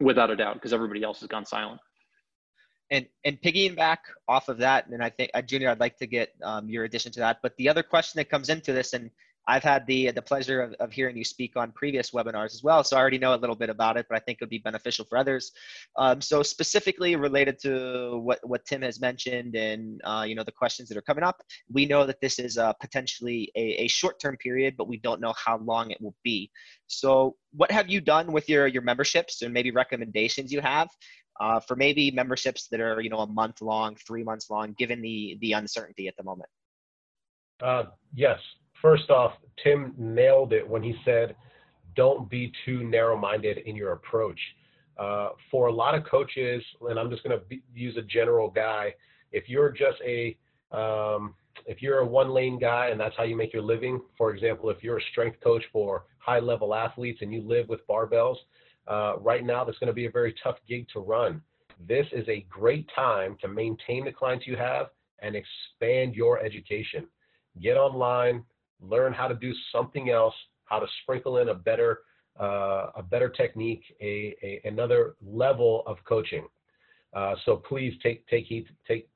without a doubt because everybody else has gone silent. And and piggyback off of that and i think uh, junior i'd like to get um, your addition to that but the other question that comes into this and I've had the the pleasure of, of hearing you speak on previous webinars as well, so I already know a little bit about it, but I think it would be beneficial for others. Um, so specifically related to what what Tim has mentioned and uh, you know the questions that are coming up, we know that this is uh, potentially a, a short term period, but we don't know how long it will be. So what have you done with your your memberships and maybe recommendations you have uh, for maybe memberships that are you know a month long, three months long, given the the uncertainty at the moment? Uh, yes. First off, Tim nailed it when he said, "Don't be too narrow-minded in your approach." Uh, for a lot of coaches, and I'm just going to use a general guy. If you're just a um, if you're a one lane guy and that's how you make your living, for example, if you're a strength coach for high level athletes and you live with barbells, uh, right now that's going to be a very tough gig to run. This is a great time to maintain the clients you have and expand your education. Get online, learn how to do something else, how to sprinkle in a better uh, a better technique, a, a, another level of coaching. Uh, so please take take heed take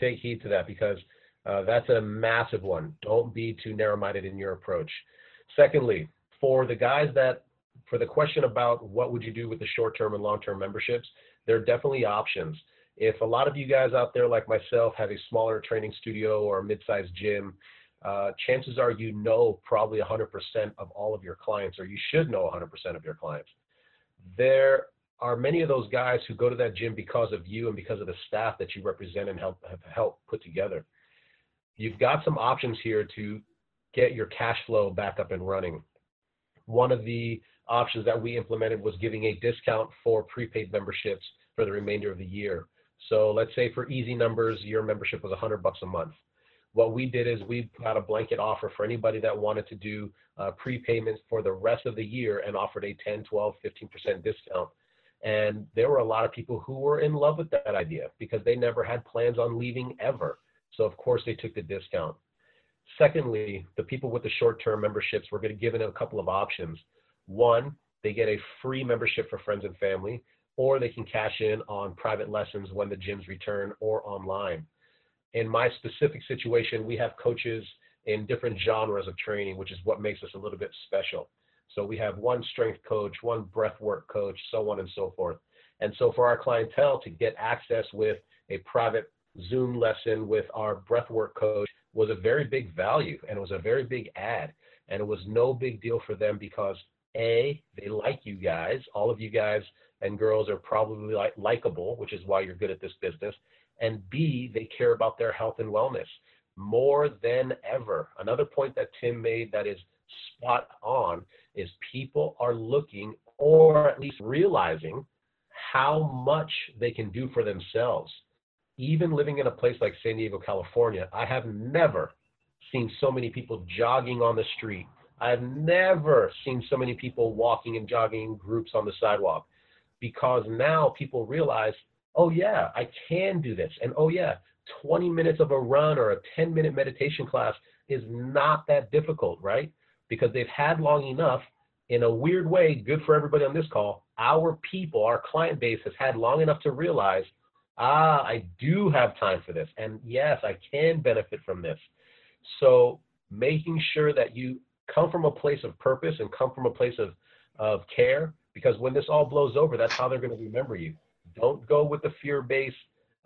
take heed to that because uh, that's a massive one. Don't be too narrow-minded in your approach. Secondly, for the guys that for the question about what would you do with the short-term and long-term memberships, there are definitely options. If a lot of you guys out there, like myself, have a smaller training studio or a mid-sized gym, uh, chances are you know probably 100% of all of your clients, or you should know 100% of your clients. There are many of those guys who go to that gym because of you and because of the staff that you represent and help have helped put together. You've got some options here to get your cash flow back up and running. One of the options that we implemented was giving a discount for prepaid memberships for the remainder of the year. So let's say for easy numbers, your membership was 100 bucks a month. What we did is we put out a blanket offer for anybody that wanted to do uh, prepayments for the rest of the year and offered a 10, 12, 15% discount. And there were a lot of people who were in love with that idea because they never had plans on leaving ever. So of course they took the discount. Secondly, the people with the short-term memberships, were going to give them a couple of options. One, they get a free membership for friends and family, or they can cash in on private lessons when the gyms return or online. In my specific situation, we have coaches in different genres of training, which is what makes us a little bit special. So we have one strength coach, one breath work coach, so on and so forth. And so for our clientele to get access with a private Zoom lesson with our breathwork coach was a very big value and it was a very big ad. And it was no big deal for them because A, they like you guys. All of you guys and girls are probably like likable, which is why you're good at this business. And B, they care about their health and wellness more than ever. Another point that Tim made that is spot on is people are looking or at least realizing how much they can do for themselves even living in a place like San Diego, California, I have never seen so many people jogging on the street. I have never seen so many people walking and jogging in groups on the sidewalk because now people realize, oh, yeah, I can do this. And oh, yeah, 20 minutes of a run or a 10 minute meditation class is not that difficult, right? Because they've had long enough. In a weird way, good for everybody on this call, our people, our client base has had long enough to realize ah, I do have time for this. And yes, I can benefit from this. So making sure that you come from a place of purpose and come from a place of, of care, because when this all blows over, that's how they're going to remember you. Don't go with the fear based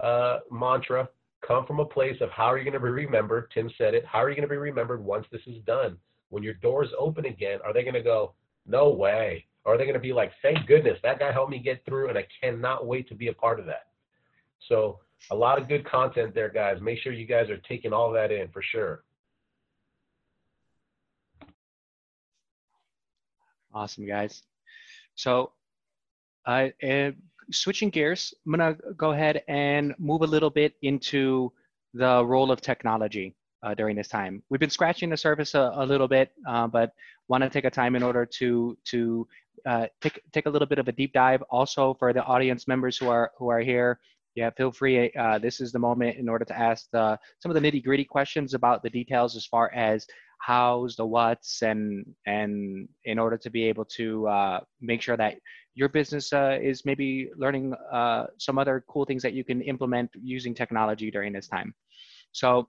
uh, mantra. Come from a place of how are you going to be remembered? Tim said it. How are you going to be remembered once this is done? When your doors open again, are they going to go, no way? Or are they going to be like, thank goodness that guy helped me get through and I cannot wait to be a part of that? So a lot of good content there, guys. Make sure you guys are taking all that in for sure. Awesome, guys. So, I, uh, switching gears, I'm gonna go ahead and move a little bit into the role of technology uh, during this time. We've been scratching the surface a, a little bit, uh, but want to take a time in order to to uh, take take a little bit of a deep dive. Also, for the audience members who are who are here, yeah, feel free. Uh, this is the moment in order to ask the, some of the nitty gritty questions about the details as far as how's the what's and and in order to be able to uh, make sure that your business uh, is maybe learning uh, some other cool things that you can implement using technology during this time. So,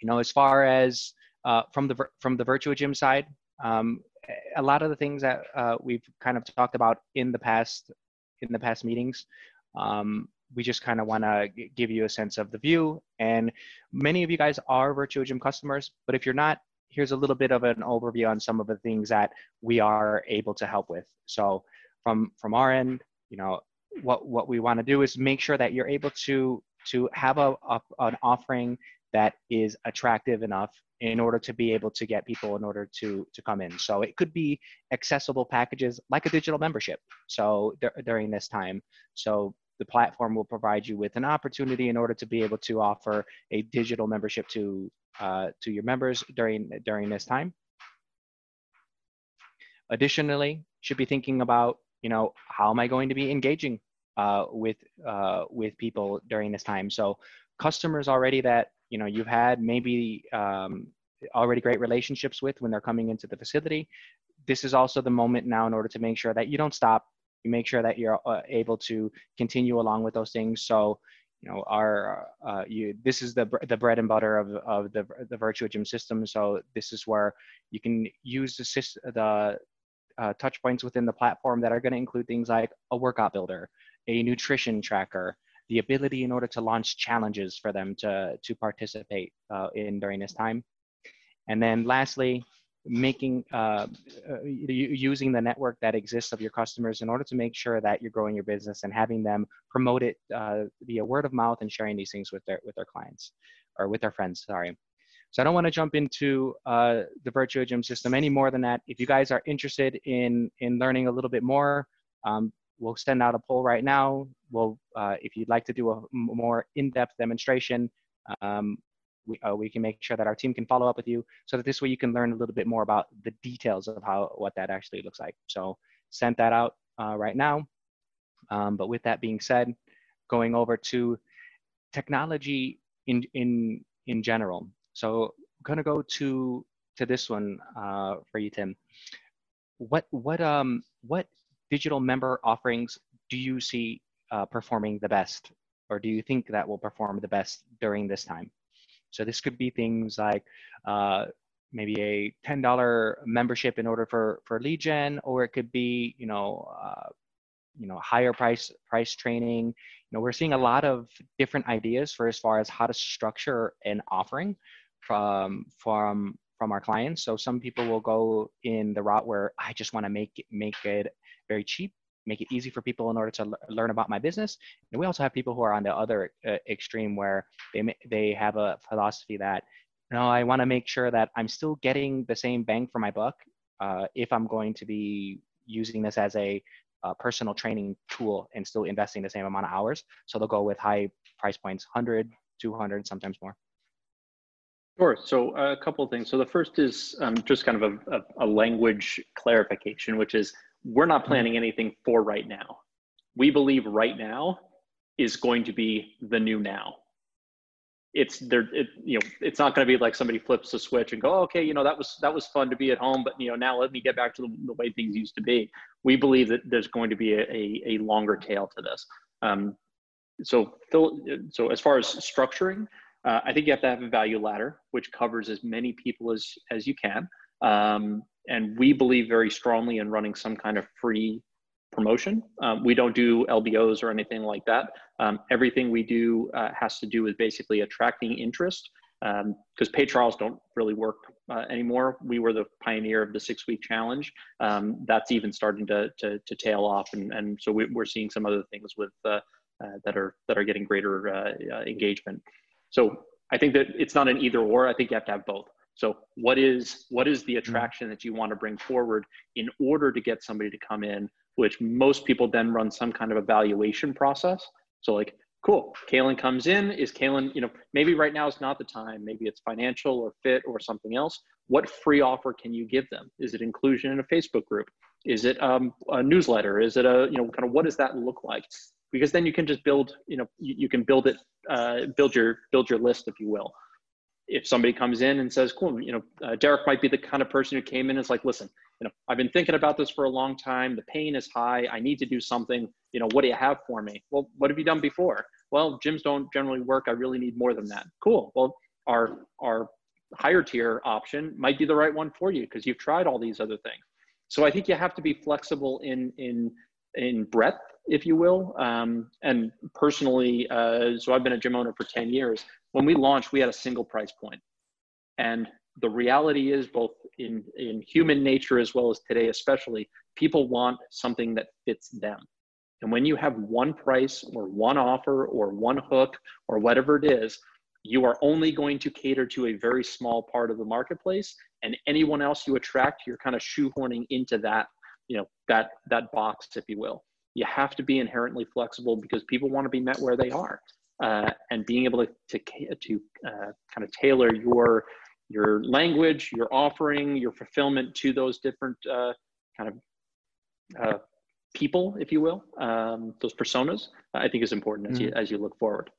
you know, as far as uh, from the from the Virtuagym side, um, a lot of the things that uh, we've kind of talked about in the past in the past meetings. Um, we just kind of want to give you a sense of the view. And many of you guys are Virtuagym customers, but if you're not, here's a little bit of an overview on some of the things that we are able to help with. So from from our end, you know, what what we want to do is make sure that you're able to to have a, a an offering that is attractive enough in order to be able to get people in order to to come in so it could be accessible packages like a digital membership so d- during this time so the platform will provide you with an opportunity in order to be able to offer a digital membership to uh, to your members during during this time. Additionally should be thinking about you know how am i going to be engaging uh, with uh, with people during this time? So customers already that you know you've had maybe um, already great relationships with when they're coming into the facility this is also the moment now in order to make sure that you don't stop you make sure that you're uh, able to continue along with those things. So you know our uh, you this is the the bread and butter of, of the the Virtuagym system. So this is where you can use the the uh, touch points within the platform that are going to include things like a workout builder a nutrition tracker the ability in order to launch challenges for them to to participate uh, in during this time. And then lastly making uh, uh, using the network that exists of your customers in order to make sure that you're growing your business and having them promote it uh, via word of mouth and sharing these things with their with their clients or with their friends sorry. So i don't want to jump into uh, the Virtuagym system any more than that. If you guys are interested in in learning a little bit more um, we'll send out a poll right now. We'll uh, if you'd like to do a more in-depth demonstration um, we, uh, we can make sure that our team can follow up with you so that this way you can learn a little bit more about the details of how what that actually looks like. So sent that out uh, right now. Um, but with that being said, going over to technology in in in general. So I'm gonna go to to this one uh, for you, Tim. What what um what digital member offerings do you see uh, performing the best, or do you think that will perform the best during this time? So this could be things like uh, maybe a $10 membership in order for, for lead gen, or it could be, you know, uh, you know, higher price price training. You know, we're seeing a lot of different ideas for as far as how to structure an offering from from from our clients. So some people will go in the route where I just want to make it, make it very cheap make it easy for people in order to learn about my business. And we also have people who are on the other uh, extreme where they they have a philosophy that know I want to make sure that I'm still getting the same bang for my buck uh, if I'm going to be using this as a uh, personal training tool and still investing the same amount of hours. So they'll go with high price points, 100, 200, sometimes more. Sure. So uh, a couple of things. So the first is um, just kind of a, a, a, language clarification, which is we're not mm-hmm. planning anything for right now. We believe right now is going to be the new now. It's there. It, you know, it's not going to be like somebody flips a switch and go, oh, okay, you know, that was that was fun to be at home, but you know, now let me get back to the, the way things used to be. We believe that there's going to be a, a, a longer tail to this. Um, so, so as far as structuring, uh, I think you have to have a value ladder, which covers as many people as as you can. Um, and we believe very strongly in running some kind of free promotion. Um, we don't do LBOs or anything like that. Um, everything we do uh, has to do with basically attracting interest because um, paid trials don't really work uh, anymore. We were the pioneer of the six week challenge. Um, that's even starting to, to, to, tail off. And, and so we, are seeing some other things with uh, uh, that are that are getting greater uh, uh, engagement. So I think that it's not an either or. I think you have to have both. So what is what is the mm-hmm. attraction that you want to bring forward in order to get somebody to come in, which most people then run some kind of evaluation process. So like, cool, Kaylin comes in, is Kaylin, you know, maybe right now is not the time, maybe it's financial or fit or something else. What free offer can you give them? Is it inclusion in a Facebook group? Is it um, a newsletter? Is it a, you know, kind of what does that look like? Because then you can just build, you know, you, you can build it, uh, build your, build your list, if you will if somebody comes in and says, cool, you know, uh, Derek might be the kind of person who came in and is like, listen, you know, I've been thinking about this for a long time. The pain is high. I need to do something. You know, what do you have for me? Well, what have you done before? Well, gyms don't generally work. I really need more than that. Cool. Well, our, our higher tier option might be the right one for you because you've tried all these other things. So I think you have to be flexible in in in breadth, if you will. Um, and personally, uh, so I've been a gym owner for 10 years. When we launched, we had a single price point. And the reality is, both in, in human nature as well as today, especially, people want something that fits them. And when you have one price or one offer or one hook or whatever it is, you are only going to cater to a very small part of the marketplace and anyone else you attract you're kind of shoehorning into that you know that that box if you will you have to be inherently flexible because people want to be met where they are uh, and being able to to, to uh, kind of tailor your your language your offering your fulfillment to those different uh, kind of uh, people if you will um, those personas i think is important as mm-hmm. you as you look forward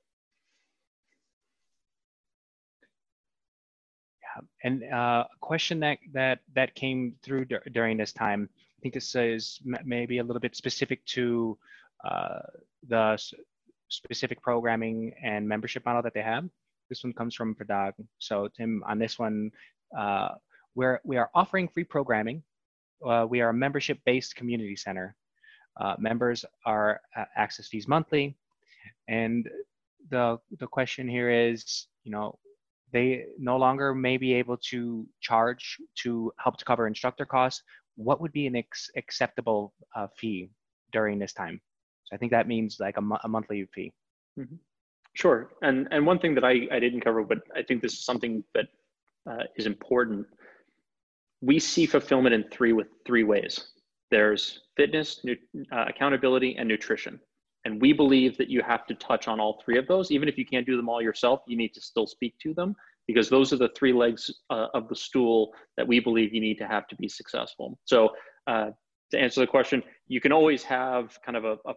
yeah and uh, a question that that that came through during this time I think this is maybe a little bit specific to uh, the specific programming and membership model that they have. This one comes from Pradag. So Tim, on this one, uh, we're, we are offering free programming. Uh, we are a membership-based community center. Uh, members are uh, access fees monthly. And the, the question here is, you know, they no longer may be able to charge to help to cover instructor costs what would be an ex- acceptable uh, fee during this time? So I think that means like a, mo- a monthly fee. Mm-hmm. Sure. And and one thing that I, I didn't cover, but I think this is something that uh, is important. We see fulfillment in three with three ways. There's fitness, nu- uh, accountability, and nutrition. And we believe that you have to touch on all three of those. Even if you can't do them all yourself, you need to still speak to them because those are the three legs uh, of the stool that we believe you need to have to be successful. So uh, to answer the question, you can always have kind of a, a,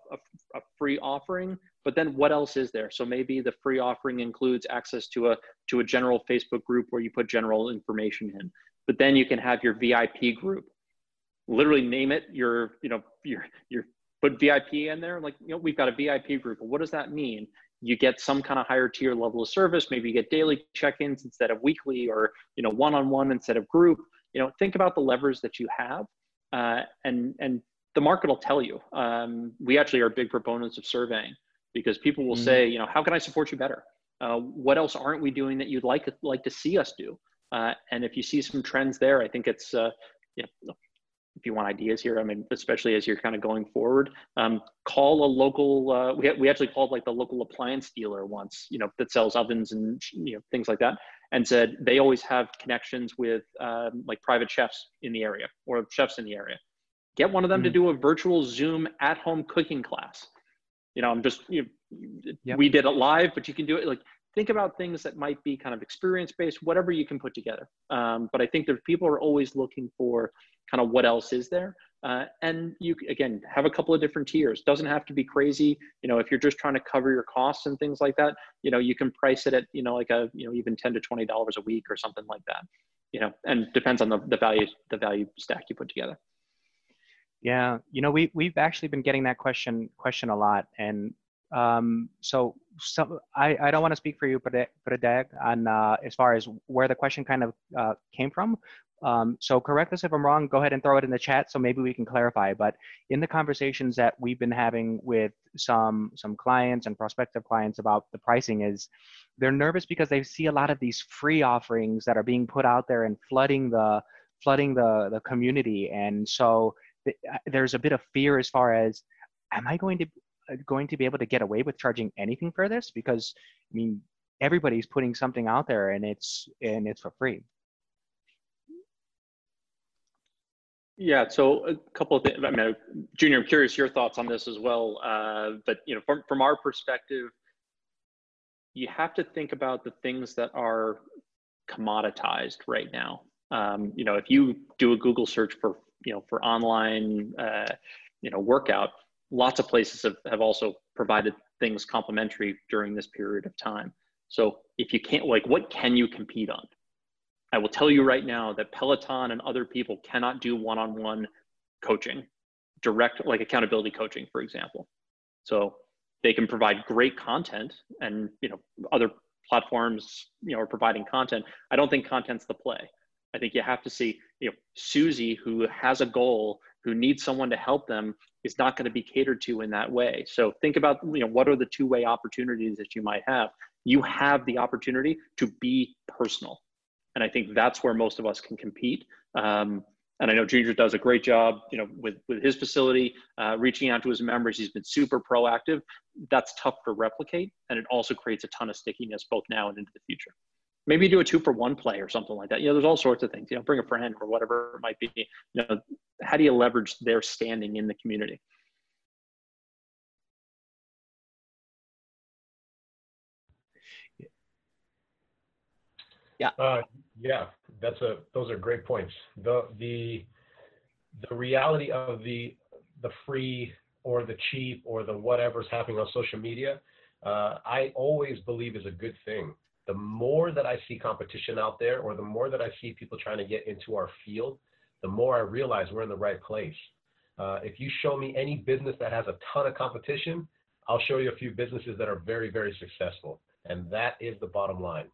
a, free offering, but then what else is there? So maybe the free offering includes access to a to a general Facebook group where you put general information in, but then you can have your VIP group. Literally name it your you know your your put VIP in there. Like you know we've got a VIP group. Well, what does that mean? you get some kind of higher tier level of service maybe you get daily check-ins instead of weekly or you know one-on-one instead of group you know think about the levers that you have uh, and and the market will tell you. Um, we actually are big proponents of surveying because people will mm-hmm. say you know how can i support you better? Uh, what else aren't we doing that you'd like like to see us do? Uh, and if you see some trends there i think it's uh, you know, if you want ideas here, I mean, especially as you're kind of going forward, um, call a local. Uh, we we actually called like the local appliance dealer once, you know, that sells ovens and you know things like that, and said they always have connections with um, like private chefs in the area or chefs in the area. Get one of them mm-hmm. to do a virtual Zoom at-home cooking class. You know, I'm just you know, yep. we did it live, but you can do it like think about things that might be kind of experience based, whatever you can put together. Um, but I think that people are always looking for kind of what else is there. Uh, and you again have a couple of different tiers. Doesn't have to be crazy. You know, if you're just trying to cover your costs and things like that, you know, you can price it at you know like a you know even ten to twenty dollars a week or something like that. You know, and depends on the the value the value stack you put together. Yeah, you know, we we've actually been getting that question question a lot, and um, so so I, I don't want to speak for you, but Pradag, on uh, as far as where the question kind of uh, came from, um, so correct us if I'm wrong, go ahead and throw it in the chat so maybe we can clarify. But in the conversations that we've been having with some, some clients and prospective clients about the pricing is they're nervous because they see a lot of these free offerings that are being put out there and flooding the, flooding the, the community. And so th- uh, there's a bit of fear as far as, am I going to, going to be able to get away with charging anything for this? Because I mean, everybody's putting something out there and it's, and it's for free. Yeah, so a couple of things. I mean, Junior, I'm curious your thoughts on this as well. Uh, but you know, from from our perspective, you have to think about the things that are commoditized right now. Um, you know, if you do a Google search for you know for online uh, you know workout, lots of places have, have also provided things complimentary during this period of time. So if you can't like, what can you compete on? I will tell you right now that Peloton and other people cannot do one-on-one coaching, direct like accountability coaching, for example. So they can provide great content and you know other platforms you know are providing content i don't think content's the play i think you have to see you know susie who has a goal who needs someone to help them is not going to be catered to in that way so think about you know what are the two way opportunities that you might have you have the opportunity to be personal and i think that's where most of us can compete um, and I know Junior does a great job, you know, with with his facility, uh, reaching out to his members. He's been super proactive. That's tough to replicate, and it also creates a ton of stickiness both now and into the future. Maybe do a two for one play or something like that. You know, there's all sorts of things. You know, bring a friend or whatever it might be. You know, how do you leverage their standing in the community? Yeah. Uh, yeah, that's a those are great points. The the the reality of the the free or the cheap or the whatever's happening on social media, uh, I always believe is a good thing. The more that I see competition out there, or the more that I see people trying to get into our field, the more I realize we're in the right place. Uh, if you show me any business that has a ton of competition, I'll show you a few businesses that are very, very successful. And that is the bottom line.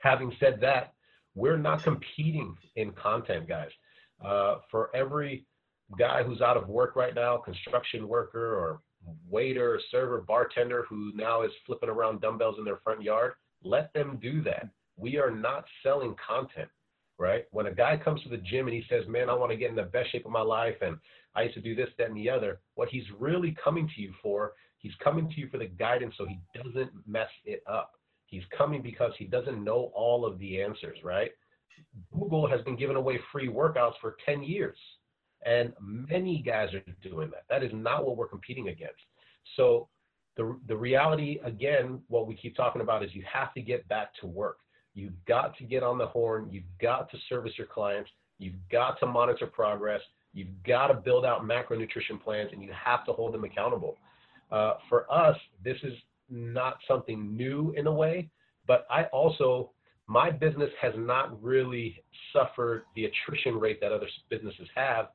Having said that, we're not competing in content, guys. Uh, for every guy who's out of work right now, construction worker or waiter, server, bartender who now is flipping around dumbbells in their front yard, let them do that. We are not selling content, right? When a guy comes to the gym and he says, Man, I want to get in the best shape of my life and I used to do this, that, and the other, what he's really coming to you for, he's coming to you for the guidance so he doesn't mess it up. He's coming because he doesn't know all of the answers, right? Google has been giving away free workouts for 10 years, and many guys are doing that. That is not what we're competing against. So, the, the reality, again, what we keep talking about is you have to get back to work. You've got to get on the horn. You've got to service your clients. You've got to monitor progress. You've got to build out macronutrition plans, and you have to hold them accountable. Uh, for us, this is not something new in a way, but I also my business has not really suffered the attrition rate that other businesses have.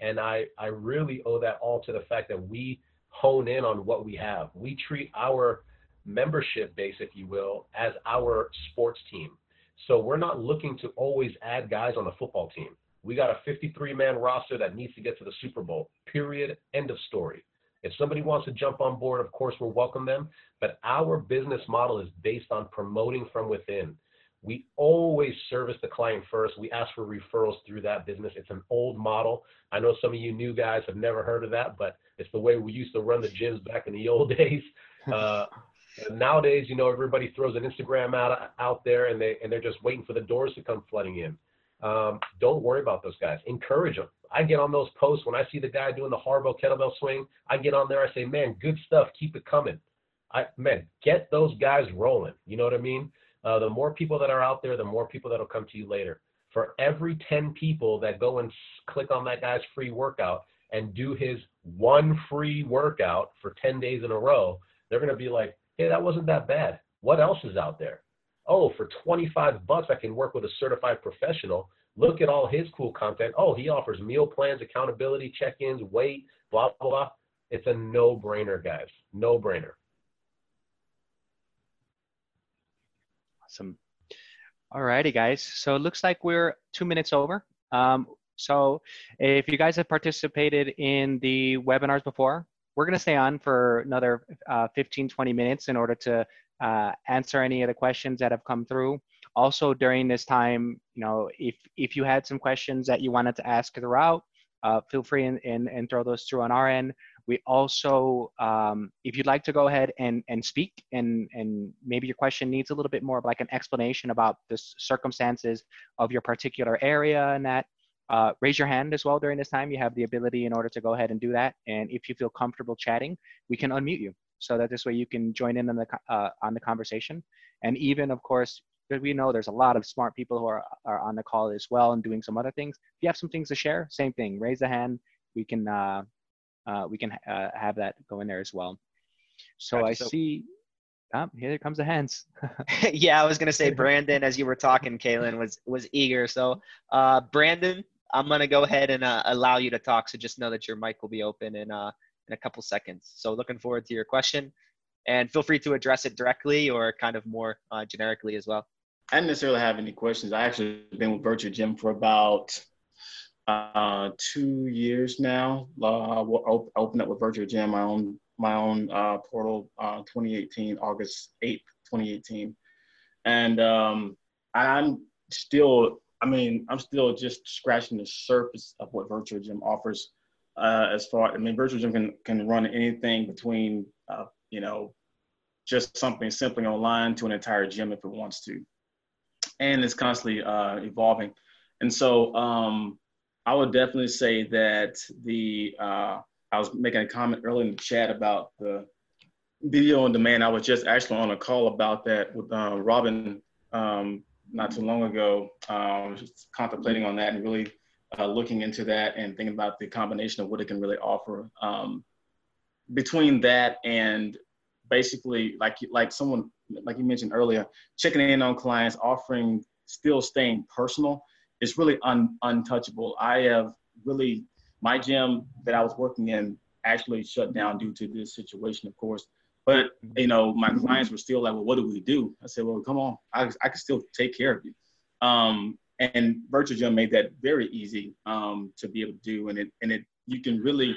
And I, I really owe that all to the fact that we hone in on what we have. We treat our membership base, if you will, as our sports team. So we're not looking to always add guys on the football team. We got a 53 man roster that needs to get to the Super Bowl, period, end of story. If somebody wants to jump on board, of course, we'll welcome them. But our business model is based on promoting from within. We always service the client first. We ask for referrals through that business. It's an old model. I know some of you new guys have never heard of that, but it's the way we used to run the gyms back in the old days. Uh, nowadays, you know, everybody throws an Instagram out out there, and they and they're just waiting for the doors to come flooding in. Um, don't worry about those guys. Encourage them. I get on those posts when I see the guy doing the Harbo kettlebell swing. I get on there. I say, man, good stuff. Keep it coming. I man, get those guys rolling. You know what I mean? Uh, the more people that are out there, the more people that'll come to you later. For every 10 people that go and click on that guy's free workout and do his one free workout for 10 days in a row, they're going to be like, hey, that wasn't that bad. What else is out there? Oh, for 25 bucks, I can work with a certified professional. Look at all his cool content. Oh, he offers meal plans, accountability, check ins, weight, blah, blah, blah. It's a no brainer, guys. No brainer. Awesome. All righty, guys. So it looks like we're two minutes over. Um, so if you guys have participated in the webinars before, we're going to stay on for another uh, 15, 20 minutes in order to uh, answer any of the questions that have come through. Also during this time, you know, if, if you had some questions that you wanted to ask throughout, uh, feel free and, and, and throw those through on our end. We also, um, if you'd like to go ahead and, and speak and, and maybe your question needs a little bit more of like an explanation about the circumstances of your particular area and that, uh, raise your hand as well during this time. You have the ability in order to go ahead and do that. And if you feel comfortable chatting, we can unmute you so that this way you can join in on the, uh, on the conversation. And even, of course, we know there's a lot of smart people who are, are on the call as well and doing some other things. If you have some things to share, same thing, raise the hand. We can uh, uh, we can uh, have that go in there as well. So gotcha. I so, see, oh, here comes the hands. yeah, I was gonna say Brandon, as you were talking, Kaylin was was eager. So uh, Brandon, I'm gonna go ahead and uh, allow you to talk. So just know that your mic will be open in uh, in a couple seconds. So looking forward to your question. And feel free to address it directly or kind of more uh, generically as well. I didn't necessarily have any questions. I actually been with Virtuagym for about uh, two years now. Uh, we'll open up with Virtuagym, my own my own uh, portal, uh, 2018, August 8th, 2018, and um, I'm still. I mean, I'm still just scratching the surface of what Virtuagym offers. Uh, as far, I mean, Virtuagym can can run anything between, uh, you know, just something simply online to an entire gym if it wants to, and it's constantly evolving. And so, um, I would definitely say that the uh, I was making a comment earlier in the chat about the video on demand. I was just actually on a call about that with uh, Robin um, not too long ago, um, contemplating on that and really uh, looking into that and thinking about the combination of what it can really offer. Um, between that and basically, like like someone like you mentioned earlier, checking in on clients, offering still staying personal it's really un, untouchable. I have really my gym that I was working in actually shut down due to this situation, of course. But you know, my clients were still like, "Well, what do we do?" I said, "Well, come on, I, I can still take care of you." Um, and Virtuagym made that very easy um, to be able to do, and it and it you can really,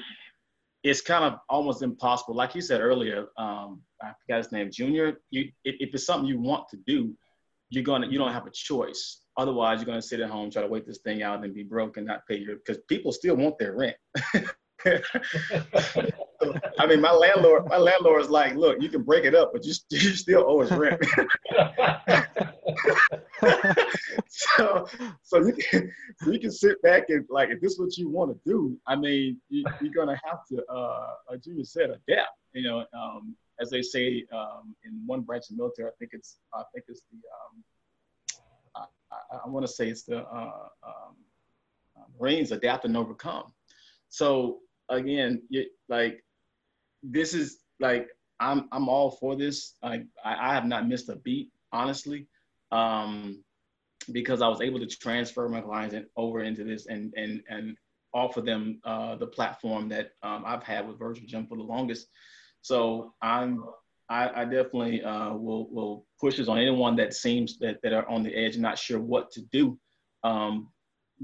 it's kind of almost impossible. Like you said earlier, um, I forgot his name, Junior. You, if, if it's something you want to do, you're gonna you don't have a choice. Otherwise, you're gonna sit at home, try to wait this thing out, and be broke and not pay your because people still want their rent. I mean, my landlord, my landlord is like, look, you can break it up, but you, you still owe us rent. so, so you can, so you can sit back and like, if this is what you want to do, I mean, you, are gonna have to, uh, like Junior said, adapt. You know, um, as they say um, in one branch of the military, I think it's I think it's the um, I, I want to say it's the uh, um, uh, Marines adapt and overcome. So again, you, like this is like I'm I'm all for this. I I have not missed a beat honestly, um, because I was able to transfer my clients in, over into this and and and offer them uh, the platform that um, I've had with Virtuagym for the longest. So I'm I, I definitely uh, will will push this on anyone that seems that, that are on the edge and not sure what to do. Um,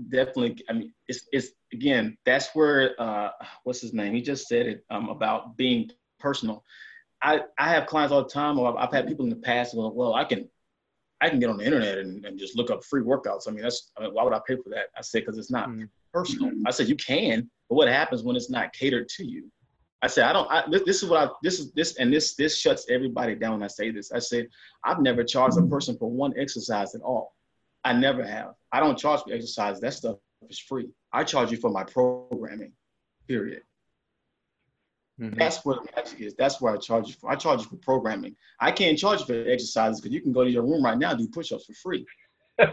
definitely, I mean, it's it's again that's where uh, what's his name? He just said it um, about being personal. I, I have clients all the time, or I've, I've had people in the past. Well, well, I can I can get on the internet and, and just look up free workouts. I mean, that's I mean, why would I pay for that? I said because it's not mm. personal. I said you can, but what happens when it's not catered to you? I said, I don't, I, this, this, is what I, this is this, and this, this shuts everybody down when I say this. I said, I've never charged a person for one exercise at all. I never have. I don't charge for exercise. That stuff is free. I charge you for my programming, period. Mm-hmm. That's what the magic is. That's where I charge you for. I charge you for programming. I can't charge you for exercises because you can go to your room right now and do push-ups for free. I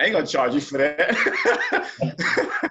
ain't gonna charge you for that.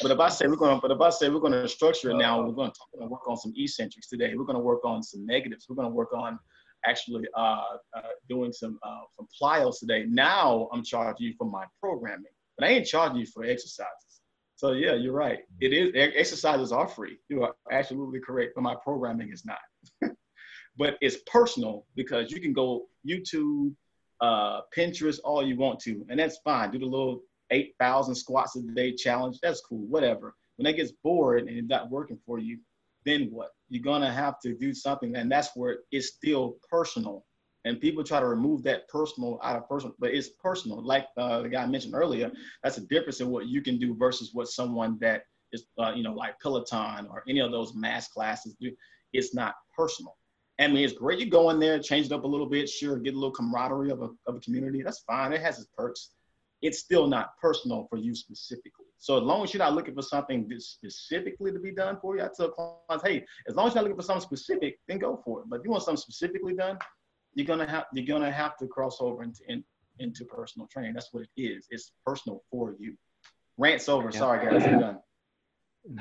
But if I say we're going to, but if I say we're to structure it now, we're going to, talk, work on some eccentrics today. We're going to work on some negatives. We're going to work on actually uh, uh, doing some uh, some plyos today. Now I'm charging you for my programming, but I ain't charging you for exercises. So yeah, you're right. It is exercises are free. You are absolutely correct, but my programming is not. but it's personal because you can go YouTube, uh, Pinterest, all you want to, and that's fine. Do the little 8,000 squats a day challenge, that's cool, whatever. When that gets bored and it's not working for you, then what? You're gonna have to do something, and that's where it's still personal. And people try to remove that personal out of personal, but it's personal. Like uh, the guy mentioned earlier, that's a difference in what you can do versus what someone that is, uh, you know, like Peloton or any of those mass classes do. It's not personal. I mean, it's great you go in there, change it up a little bit, sure, get a little camaraderie of a, of a community. That's fine. It has its perks it's still not personal for you specifically. So as long as you're not looking for something specifically to be done for you, I tell clients, hey, as long as you're not looking for something specific, then go for it. But if you want something specifically done, you're gonna have you're gonna have to cross over into in, into personal training. That's what it is. It's personal for you. Rants over. Yeah. Sorry guys, I'm done.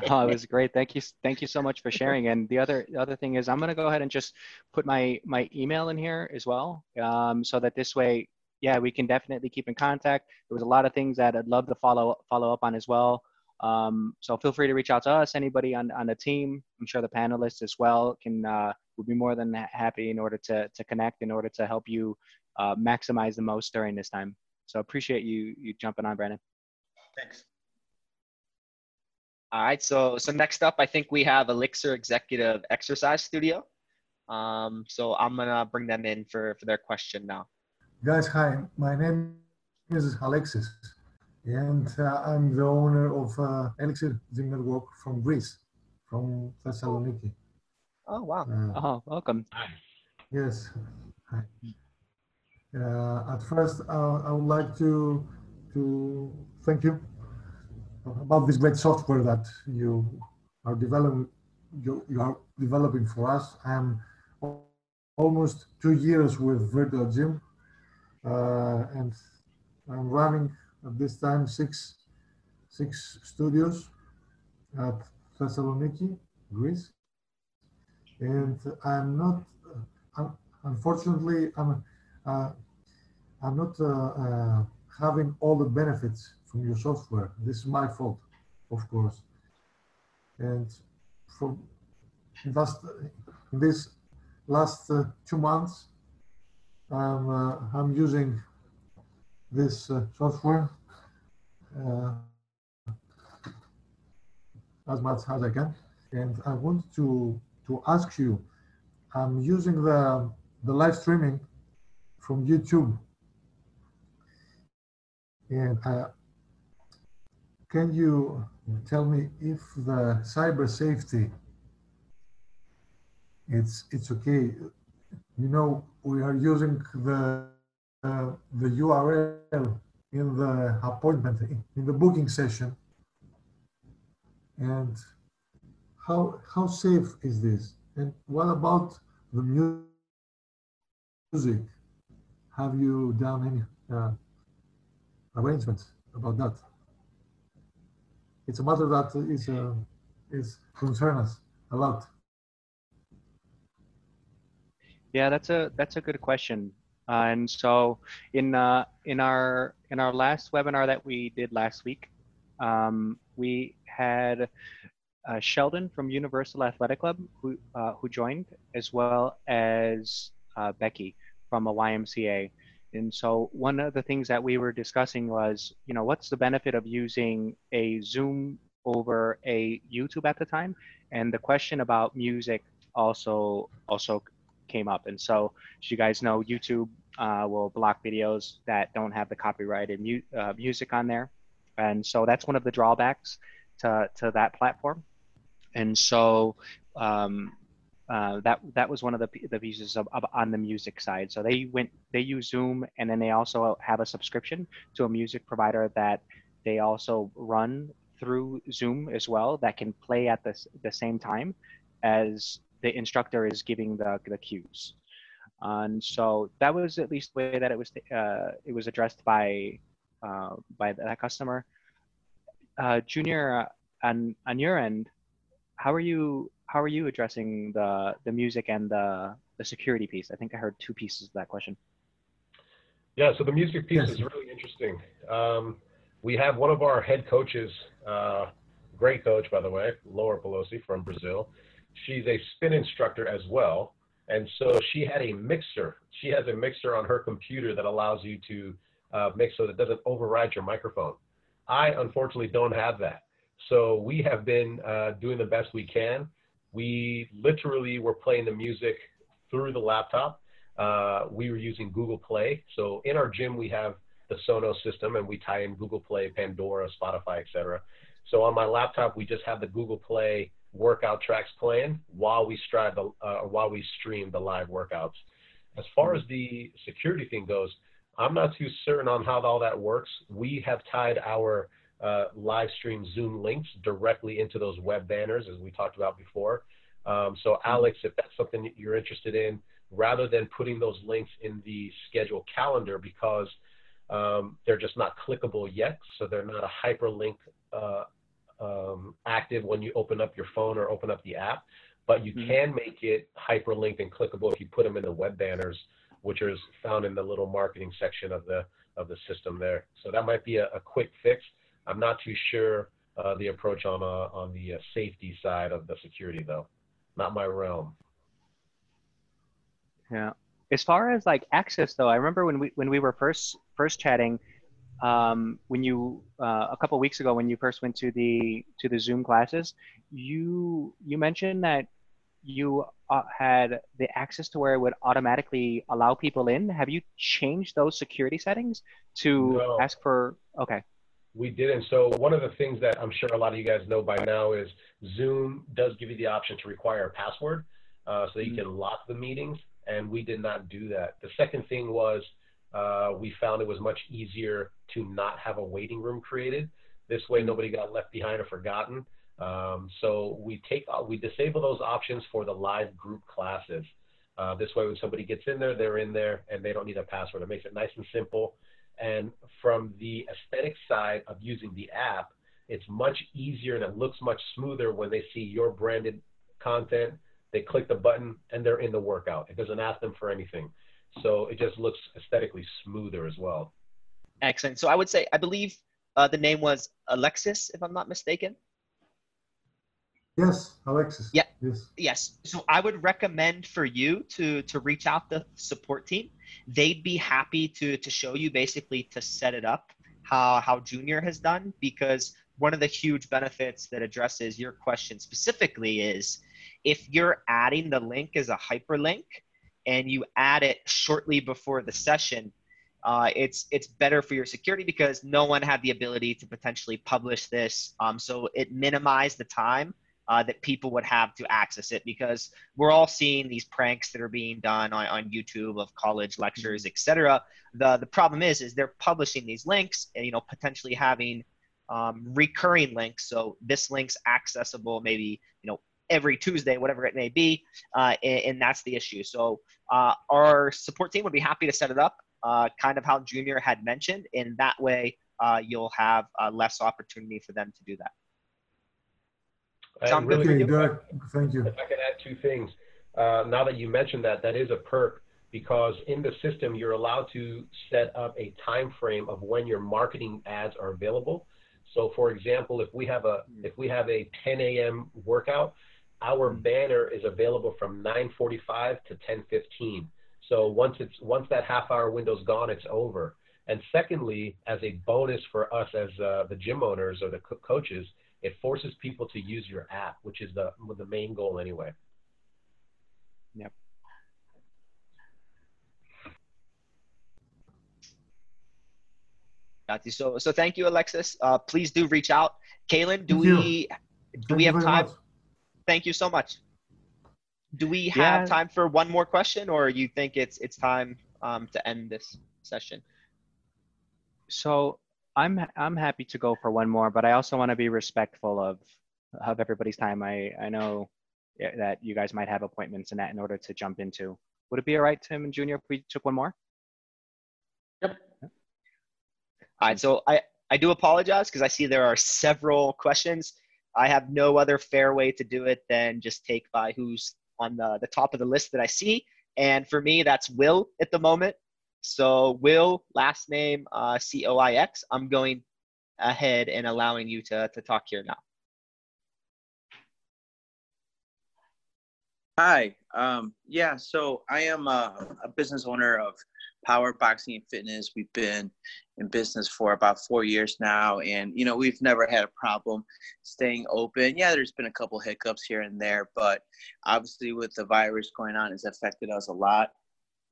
No, it was great. Thank you. Thank you so much for sharing. And the other the other thing is, I'm going to go ahead and just put my my email in here as well, um, so that this way yeah, we can definitely keep in contact. There was a lot of things that I'd love to follow follow up on as well. Um, so feel free to reach out to us, anybody on, on the team. I'm sure the panelists as well can uh, will be more than happy in order to, to connect, in order to help you uh, maximize the most during this time. So appreciate you you jumping on, Brandon. Thanks. All right, so so next up, I think we have Elixir Executive Exercise Studio. Um, so I'm gonna bring them in for for their question now. Guys, hi. My name is Alexis, and uh, I'm the owner of uh, Elixir Gym Network from Greece, from Thessaloniki. Oh wow! Uh, oh, welcome. Yes. Hi. Uh, at first, uh, I would like to to thank you about this great software that you are developing. You, you are developing for us. I'm almost two years with Virtuagym, and I'm running at this time six six studios at Thessaloniki, Greece, and I'm not. Uh, unfortunately, I'm uh, I'm not uh, uh, having all the benefits from your software. This is my fault, of course. And for last, this last uh, two months, I'm, uh, I'm using this uh, software uh, as much as I can. And I want to, to ask you, I'm using the, the live streaming from YouTube. And uh, can you tell me if the cyber safety it's it's okay you know we are using the uh, the url in the appointment in the booking session. And how how safe is this? And what about the music? Have you done any uh, arrangements about that? It's a matter that is uh, is concern us a lot. Yeah, that's a that's a good question. Uh, and so in uh, in our in our last webinar that we did last week, um, we had uh, Sheldon from Universal Athletic Club who uh, who joined, as well as uh, Becky from a YMCA. And so one of the things that we were discussing was, you know, what's the benefit of using a Zoom over a YouTube at the time? And the question about music also also came up. And so, as you guys know, YouTube uh, will block videos that don't have the copyrighted mu- uh, music on there. And so that's one of the drawbacks to, to that platform. And so um, uh, that that was one of the, the pieces of, of, on the music side. So they went they use Zoom and then they also have a subscription to a music provider that they also run through Zoom as well that can play at the, the same time as the instructor is giving the, the cues. And so that was at least the way that it was uh, it was addressed by uh, by that customer. Uh, Junior, on on your end, how are you how are you addressing the the music and the the security piece? I think I heard two pieces of that question. Yeah, so the music piece is really interesting. Um, we have one of our head coaches, uh, great coach by the way, Laura Pelosi from Brazil. She's a spin instructor as well, and so she had a mixer. She has a mixer on her computer that allows you to uh, mix so that it doesn't override your microphone. I unfortunately don't have that. So we have been uh, doing the best we can we literally were playing the music through the laptop. Uh, we were using Google Play. So in our gym, we have the Sonos system and we tie in Google Play, Pandora, Spotify, etc. So on my laptop, we just have the Google Play workout tracks playing while we strive the, uh, while we stream the live workouts. As far as the security thing goes, I'm not too certain on how all that works. We have tied our uh, live stream Zoom links directly into those web banners, as we talked about before. Um, so, mm-hmm. Alex, if that's something that you're interested in, rather than putting those links in the schedule calendar because um, they're just not clickable yet, so they're not a hyperlink uh, um, active when you open up your phone or open up the app. But you mm-hmm. can make it hyperlinked and clickable if you put them in the web banners, which is found in the little marketing section of the of the system there. So that might be a, a quick fix. I'm not too sure uh, the approach on uh, on the uh, safety side of the security, though. Not my realm. Yeah. As far as like access, though, I remember when we when we were first first chatting, um, when you uh, a couple weeks ago when you first went to the to the Zoom classes, you you mentioned that you uh, had the access to where it would automatically allow people in. Have you changed those security settings to No. ask for? Okay. We didn't. So one of the things that I'm sure a lot of you guys know by now is Zoom does give you the option to require a password, uh, so you can lock the meetings, and we did not do that. The second thing was uh, we found it was much easier to not have a waiting room created. This way, nobody got left behind or forgotten. Um, so we take uh, we disable those options for the live group classes. Uh, this way, when somebody gets in there, they're in there, and they don't need a password. It makes it nice and simple. And from the aesthetic side of using the app, it's much easier and it looks much smoother when they see your branded content. They click the button and they're in the workout. It doesn't ask them for anything. So it just looks aesthetically smoother as well. Excellent. So I would say, I believe uh, the name was Alexis, if I'm not mistaken. Yes, Alexis. Yeah. Yes. Yes. So I would recommend for you to to reach out the support team. They'd be happy to to show you basically to set it up how how Junior has done because one of the huge benefits that addresses your question specifically is if you're adding the link as a hyperlink and you add it shortly before the session, uh, it's it's better for your security because no one had the ability to potentially publish this. Um, so it minimized the time uh, that people would have to access it because we're all seeing these pranks that are being done on, on YouTube of college lectures, etc. The the problem is is they're publishing these links and you know potentially having um, recurring links. So this link's accessible maybe you know every Tuesday, whatever it may be, uh, and, and that's the issue. So uh, our support team would be happy to set it up, uh, kind of how Junior had mentioned, In that way uh, you'll have uh, less opportunity for them to do that. Sound And good really for Okay, you? Thank you. If I can add two things. Uh, now that you mentioned that, that is a perk because in the system you're allowed to set up a time frame of when your marketing ads are available. So, for example, if we have a if we have a 10 a.m. workout, our banner is available from 9:45 to 10:15. So once it's once that half hour window's gone, it's over. And secondly, as a bonus for us as uh, the gym owners or the co- coaches, it forces people to use your app, which is the the main goal anyway. Yep. Got you. So so thank you, Alexis. Uh, please do reach out. Kaylin, do Thank you. we do Thank we have time? much. Thank you so much. Do we have Yeah. time for one more question, or you think it's it's time um, to end this session? So I'm I'm happy to go for one more, but I also want to be respectful of of everybody's time. I I know that you guys might have appointments and that in order to jump into. Would it be all right, Tim and Junior, if we took one more? Yep. All right, so I, I do apologize because I see there are several questions. I have no other fair way to do it than just take by who's on the, the top of the list that I see. And for me, that's Will at the moment. So, Will, last name uh, C O I X. I'm going ahead and allowing you to, to talk here now. Hi. Um, yeah, so I am a, a business owner of Power Boxing and Fitness. We've been in business for about four years now, and you know we've never had a problem staying open. Yeah, there's been a couple hiccups here and there, but obviously with the virus going on, it's affected us a lot.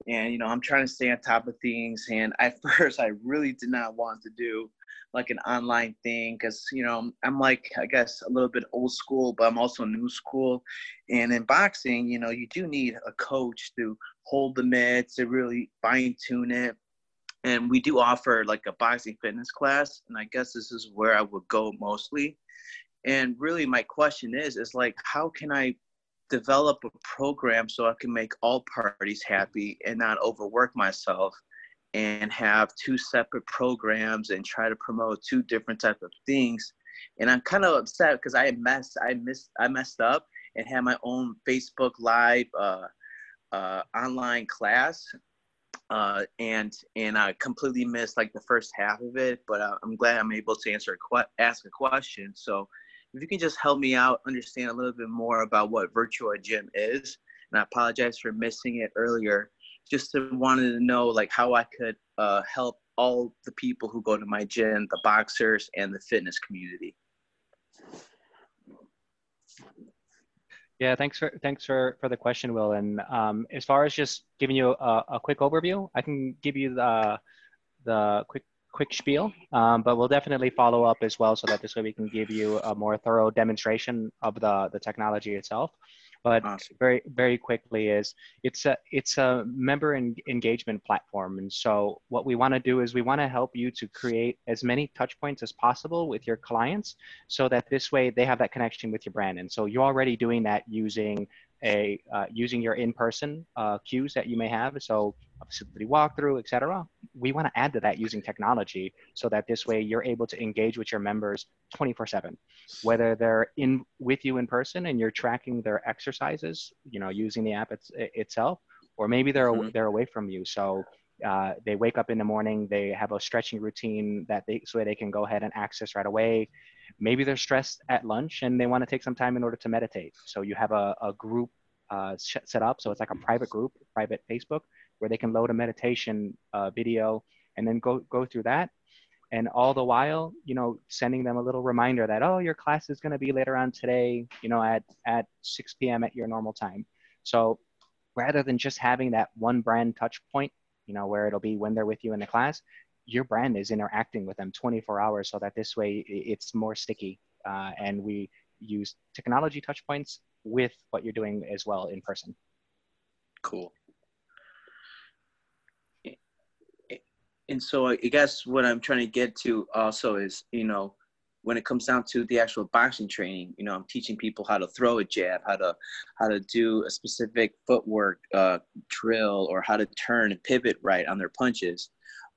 And you know I'm trying to stay on top of things. And at first, I really did not want to do like an online thing because you know I'm like I guess a little bit old school, but I'm also new school. And in boxing, you know, you do need a coach to hold the mitts, to really fine tune it. And we do offer like a boxing fitness class, and I guess this is where I would go mostly. And really, my question is, is like, how can I develop a program so I can make all parties happy and not overwork myself? and have two separate programs and try to promote two different type of things and i'm kind of upset because i messed i missed i messed up and had my own facebook live uh, uh, online class uh, and and I completely missed like the first half of it. But uh, I'm glad I'm able to answer a que- ask a question. So if you can just help me out understand a little bit more about what Virtuagym is, and I apologize for missing it earlier. Just wanted to know like how I could uh, help all the people who go to my gym, the boxers and the fitness community. Yeah, thanks for thanks for for the question, Will. And um, as far as just giving you a, a, quick overview, I can give you the the quick quick spiel, um, but we'll definitely follow up as well, so that this way we can give you a more thorough demonstration of the the technology itself but awesome. very very quickly is it's a it's a member en- engagement platform. And so what we want to do is we want to help you to create as many touch points as possible with your clients so that this way they have that connection with your brand. And so you're already doing that using a uh, using your in-person uh, cues that you may have. So a facility walkthrough etc we want to add to that using technology so that this way you're able to engage with your members 24 7 whether they're in with you in person and you're tracking their exercises you know using the app it's, itself or maybe they're mm-hmm. they're away from you. So uh, they wake up in the morning they have a stretching routine that they so they can go ahead and access right away. Maybe they're stressed at lunch and they want to take some time in order to meditate. So you have a, a group uh, set up. So it's like a private group private facebook where they can load a meditation uh, video and then go go through that. And all the while you know sending them a little reminder that oh your class is going to be later on today you know at at 6 p.m at your normal time. So rather than just having that one brand touch point you know where it'll be when they're with you in the class your brand is interacting with them 24 hours so that this way it's more sticky uh, and we use technology touch points with what you're doing as well in person. Cool and so I guess what I'm trying to get to also is, you know, when it comes down to the actual boxing training, you know, I'm teaching people how to throw a jab, how to how to do a specific footwork uh, drill, or how to turn and pivot right on their punches.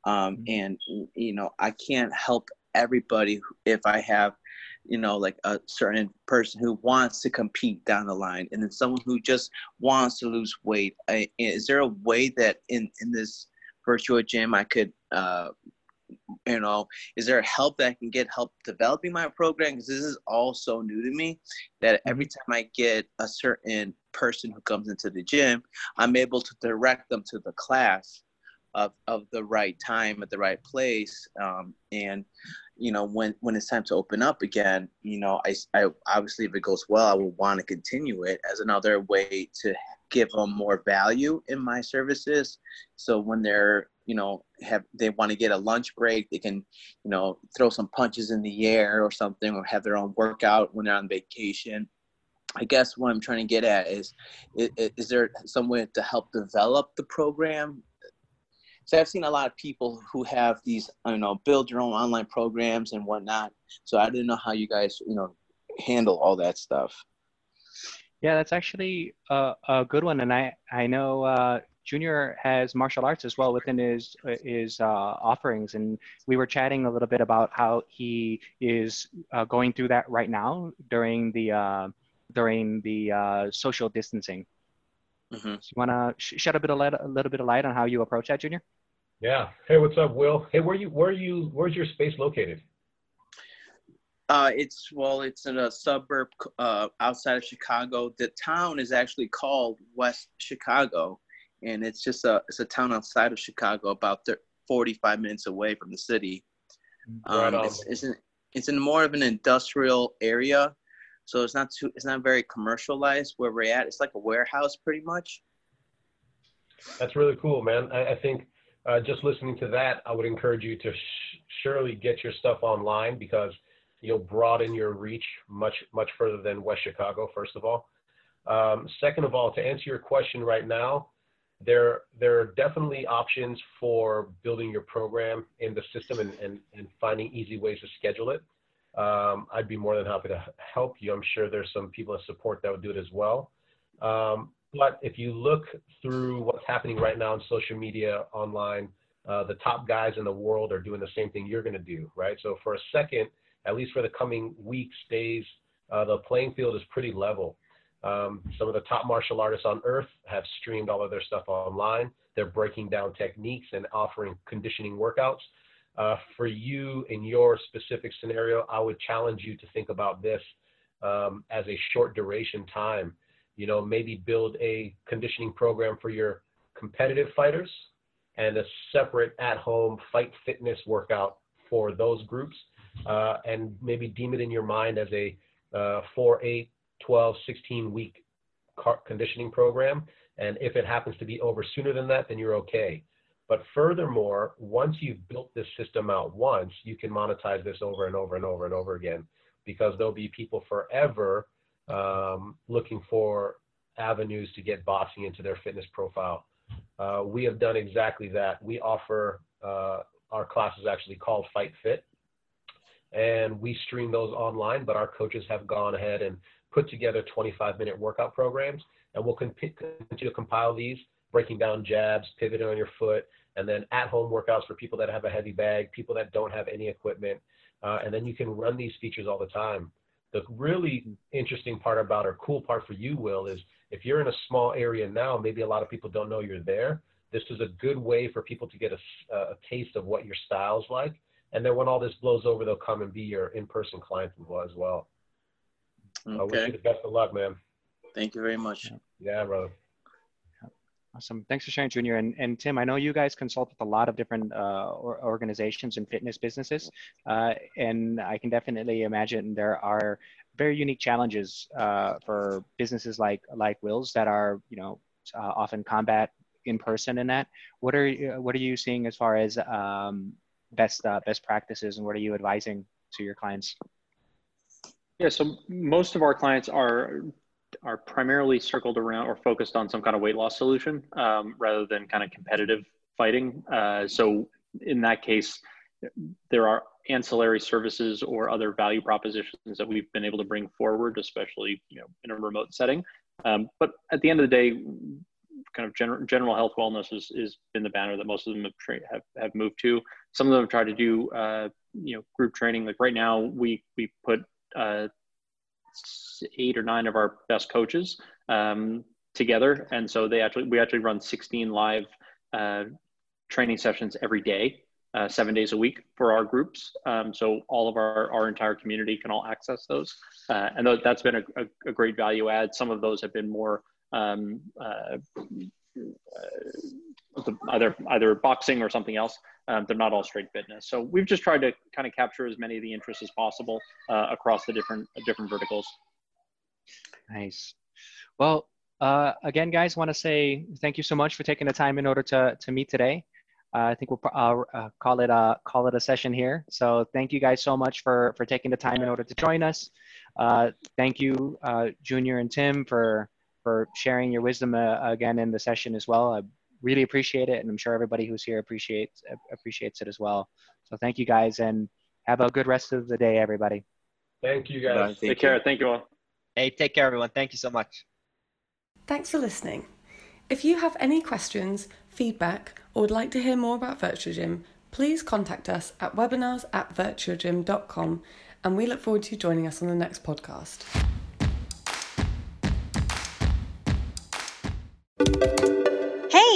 Um, mm-hmm. And you know, I can't help everybody if I have, you know, like a certain person who wants to compete down the line, and then someone who just wants to lose weight. I, is there a way that in in this Virtuagym I could uh, you know, is there help that I can get help developing my program? Because this is all so new to me that mm-hmm. every time I get a certain person who comes into the gym, I'm able to direct them to the class of, of the right time at the right place. Um, and, you know, when, when it's time to open up again, you know, I, I obviously, if it goes well, I will want to continue it as another way to give them more value in my services. So when they're, you know, have they want to get a lunch break, they can, you know, throw some punches in the air or something, or have their own workout when they're on vacation. I guess what I'm trying to get at is, is, is there some way to help develop the program? So I've seen a lot of people who have these, you know, build your own online programs and whatnot. So I didn't know how you guys, you know, handle all that stuff. Yeah, that's actually a, a good one, and I I know uh, Junior has martial arts as well within his his uh, offerings, and we were chatting a little bit about how he is uh, going through that right now during the uh, during the uh, social distancing. Mm-hmm. So you want to sh- shed a bit of light, a little bit of light on how you approach that, Junior? Yeah. Hey, what's up, Will? Hey, where you where are you where's your space located? Uh, it's well, it's in a suburb uh, outside of Chicago. The town is actually called West Chicago, and it's just a it's a town outside of Chicago, about 45 minutes away from the city. Um, right it's, it's in it's in more of an industrial area, so it's not too it's not very commercialized where we're at. It's like a warehouse, pretty much. That's really cool, man. I, I think uh, just listening to that, I would encourage you to sh- surely get your stuff online because you'll broaden your reach much much further than West Chicago. First of all, um, second of all, to answer your question right now, there there are definitely options for building your program in the system and, and, and finding easy ways to schedule it. Um, I'd be more than happy to help you. I'm sure there's some people that support that would do it as well. Um, but if you look through what's happening right now on social media, online, uh, the top guys in the world are doing the same thing you're going to do, right? So for a second, at least for the coming weeks, days, uh, the playing field is pretty level. Um, some of the top martial artists on earth have streamed all of their stuff online. They're breaking down techniques and offering conditioning workouts. Uh, for you in your specific scenario, I would challenge you to think about this um, as a short duration time. You know, maybe build a conditioning program for your competitive fighters and a separate at home fight fitness workout for those groups. Uh, and maybe deem it in your mind as a uh, 4, 8, 12, 16 week conditioning program. And if it happens to be over sooner than that, then you're okay. But furthermore, once you've built this system out once, you can monetize this over and over and over and over again because there'll be people forever um, looking for avenues to get boxing into their fitness profile. Uh, we have done exactly that. We offer uh, our classes actually called Fight Fit, and we stream those online. But our coaches have gone ahead and put together 25 minute workout programs, and we'll continue to compile these, breaking down jabs, pivoting on your foot, and then at home workouts for people that have a heavy bag, people that don't have any equipment. Uh, and then you can run these features all the time. The really interesting part about or cool part for you, Will, is if you're in a small area now, maybe a lot of people don't know you're there. This is a good way for people to get a, a taste of what your style's like. And then when all this blows over, they'll come and be your in-person client as well. Okay. I wish you the best of luck, man. Thank you very much. Yeah, brother. Awesome. Thanks for sharing, Junior. And, and Tim, I know you guys consult with a lot of different uh, organizations and fitness businesses. Uh, and I can definitely imagine there are very unique challenges uh, for businesses like like Will's that are, you know, uh, often combat in person in that. What are, what are you seeing as far as um, best, uh, best practices and what are you advising to your clients? Yeah, so most of our clients are are primarily circled around or focused on some kind of weight loss solution um, rather than kind of competitive fighting. Uh, so in that case, there are ancillary services or other value propositions that we've been able to bring forward, especially you know in a remote setting. Um, but at the end of the day, kind of general, general health wellness has, is been the banner that most of them have, tra- have, have moved to. Some of them have tried to do uh, you know group training. Like right now, we we put uh, eight or nine of our best coaches um, together, and so they actually we actually run 16 live uh, training sessions every day, uh, seven days a week for our groups. Um, so all of our our entire community can all access those, uh, and th- that's been a, a, a, great value add. Some of those have been more um, uh, uh, either either boxing or something else. Um, they're not all straight fitness. So we've just tried to kind of capture as many of the interests as possible uh, across the different different verticals. Nice. Well, uh, again, guys, want to say thank you so much for taking the time in order to to meet today. Uh, I think we'll uh, uh, call it a call it a session here. So thank you guys so much for for taking the time in order to join us. thank you, Junior and Tim, for for sharing your wisdom again in the session as well. I really appreciate it, and I'm sure everybody who's here appreciates appreciates it as well. So thank you guys, and have a good rest of the day, everybody. Thank you guys. Take care. Thank you all. Hey, take care, everyone. Thank you so much. Thanks for listening. If you have any questions, feedback, or would like to hear more about Virtuagym, please contact us at webinars at virtuagym.com and we look forward to you joining us on the next podcast.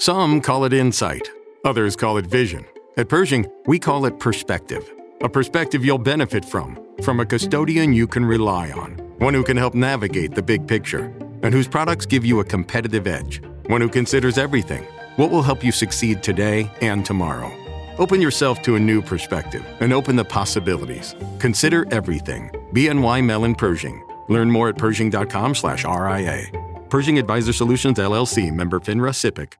Some call it insight, others call it vision. At Pershing, we call it perspective. A perspective you'll benefit from, from a custodian you can rely on, one who can help navigate the big picture, and whose products give you a competitive edge, one who considers everything what will help you succeed today and tomorrow. Open yourself to a new perspective and open the possibilities. Consider everything. BNY Mellon Pershing. Learn more at pershing.com/ria. Pershing Advisor Solutions LLC, member FINRA SIPC.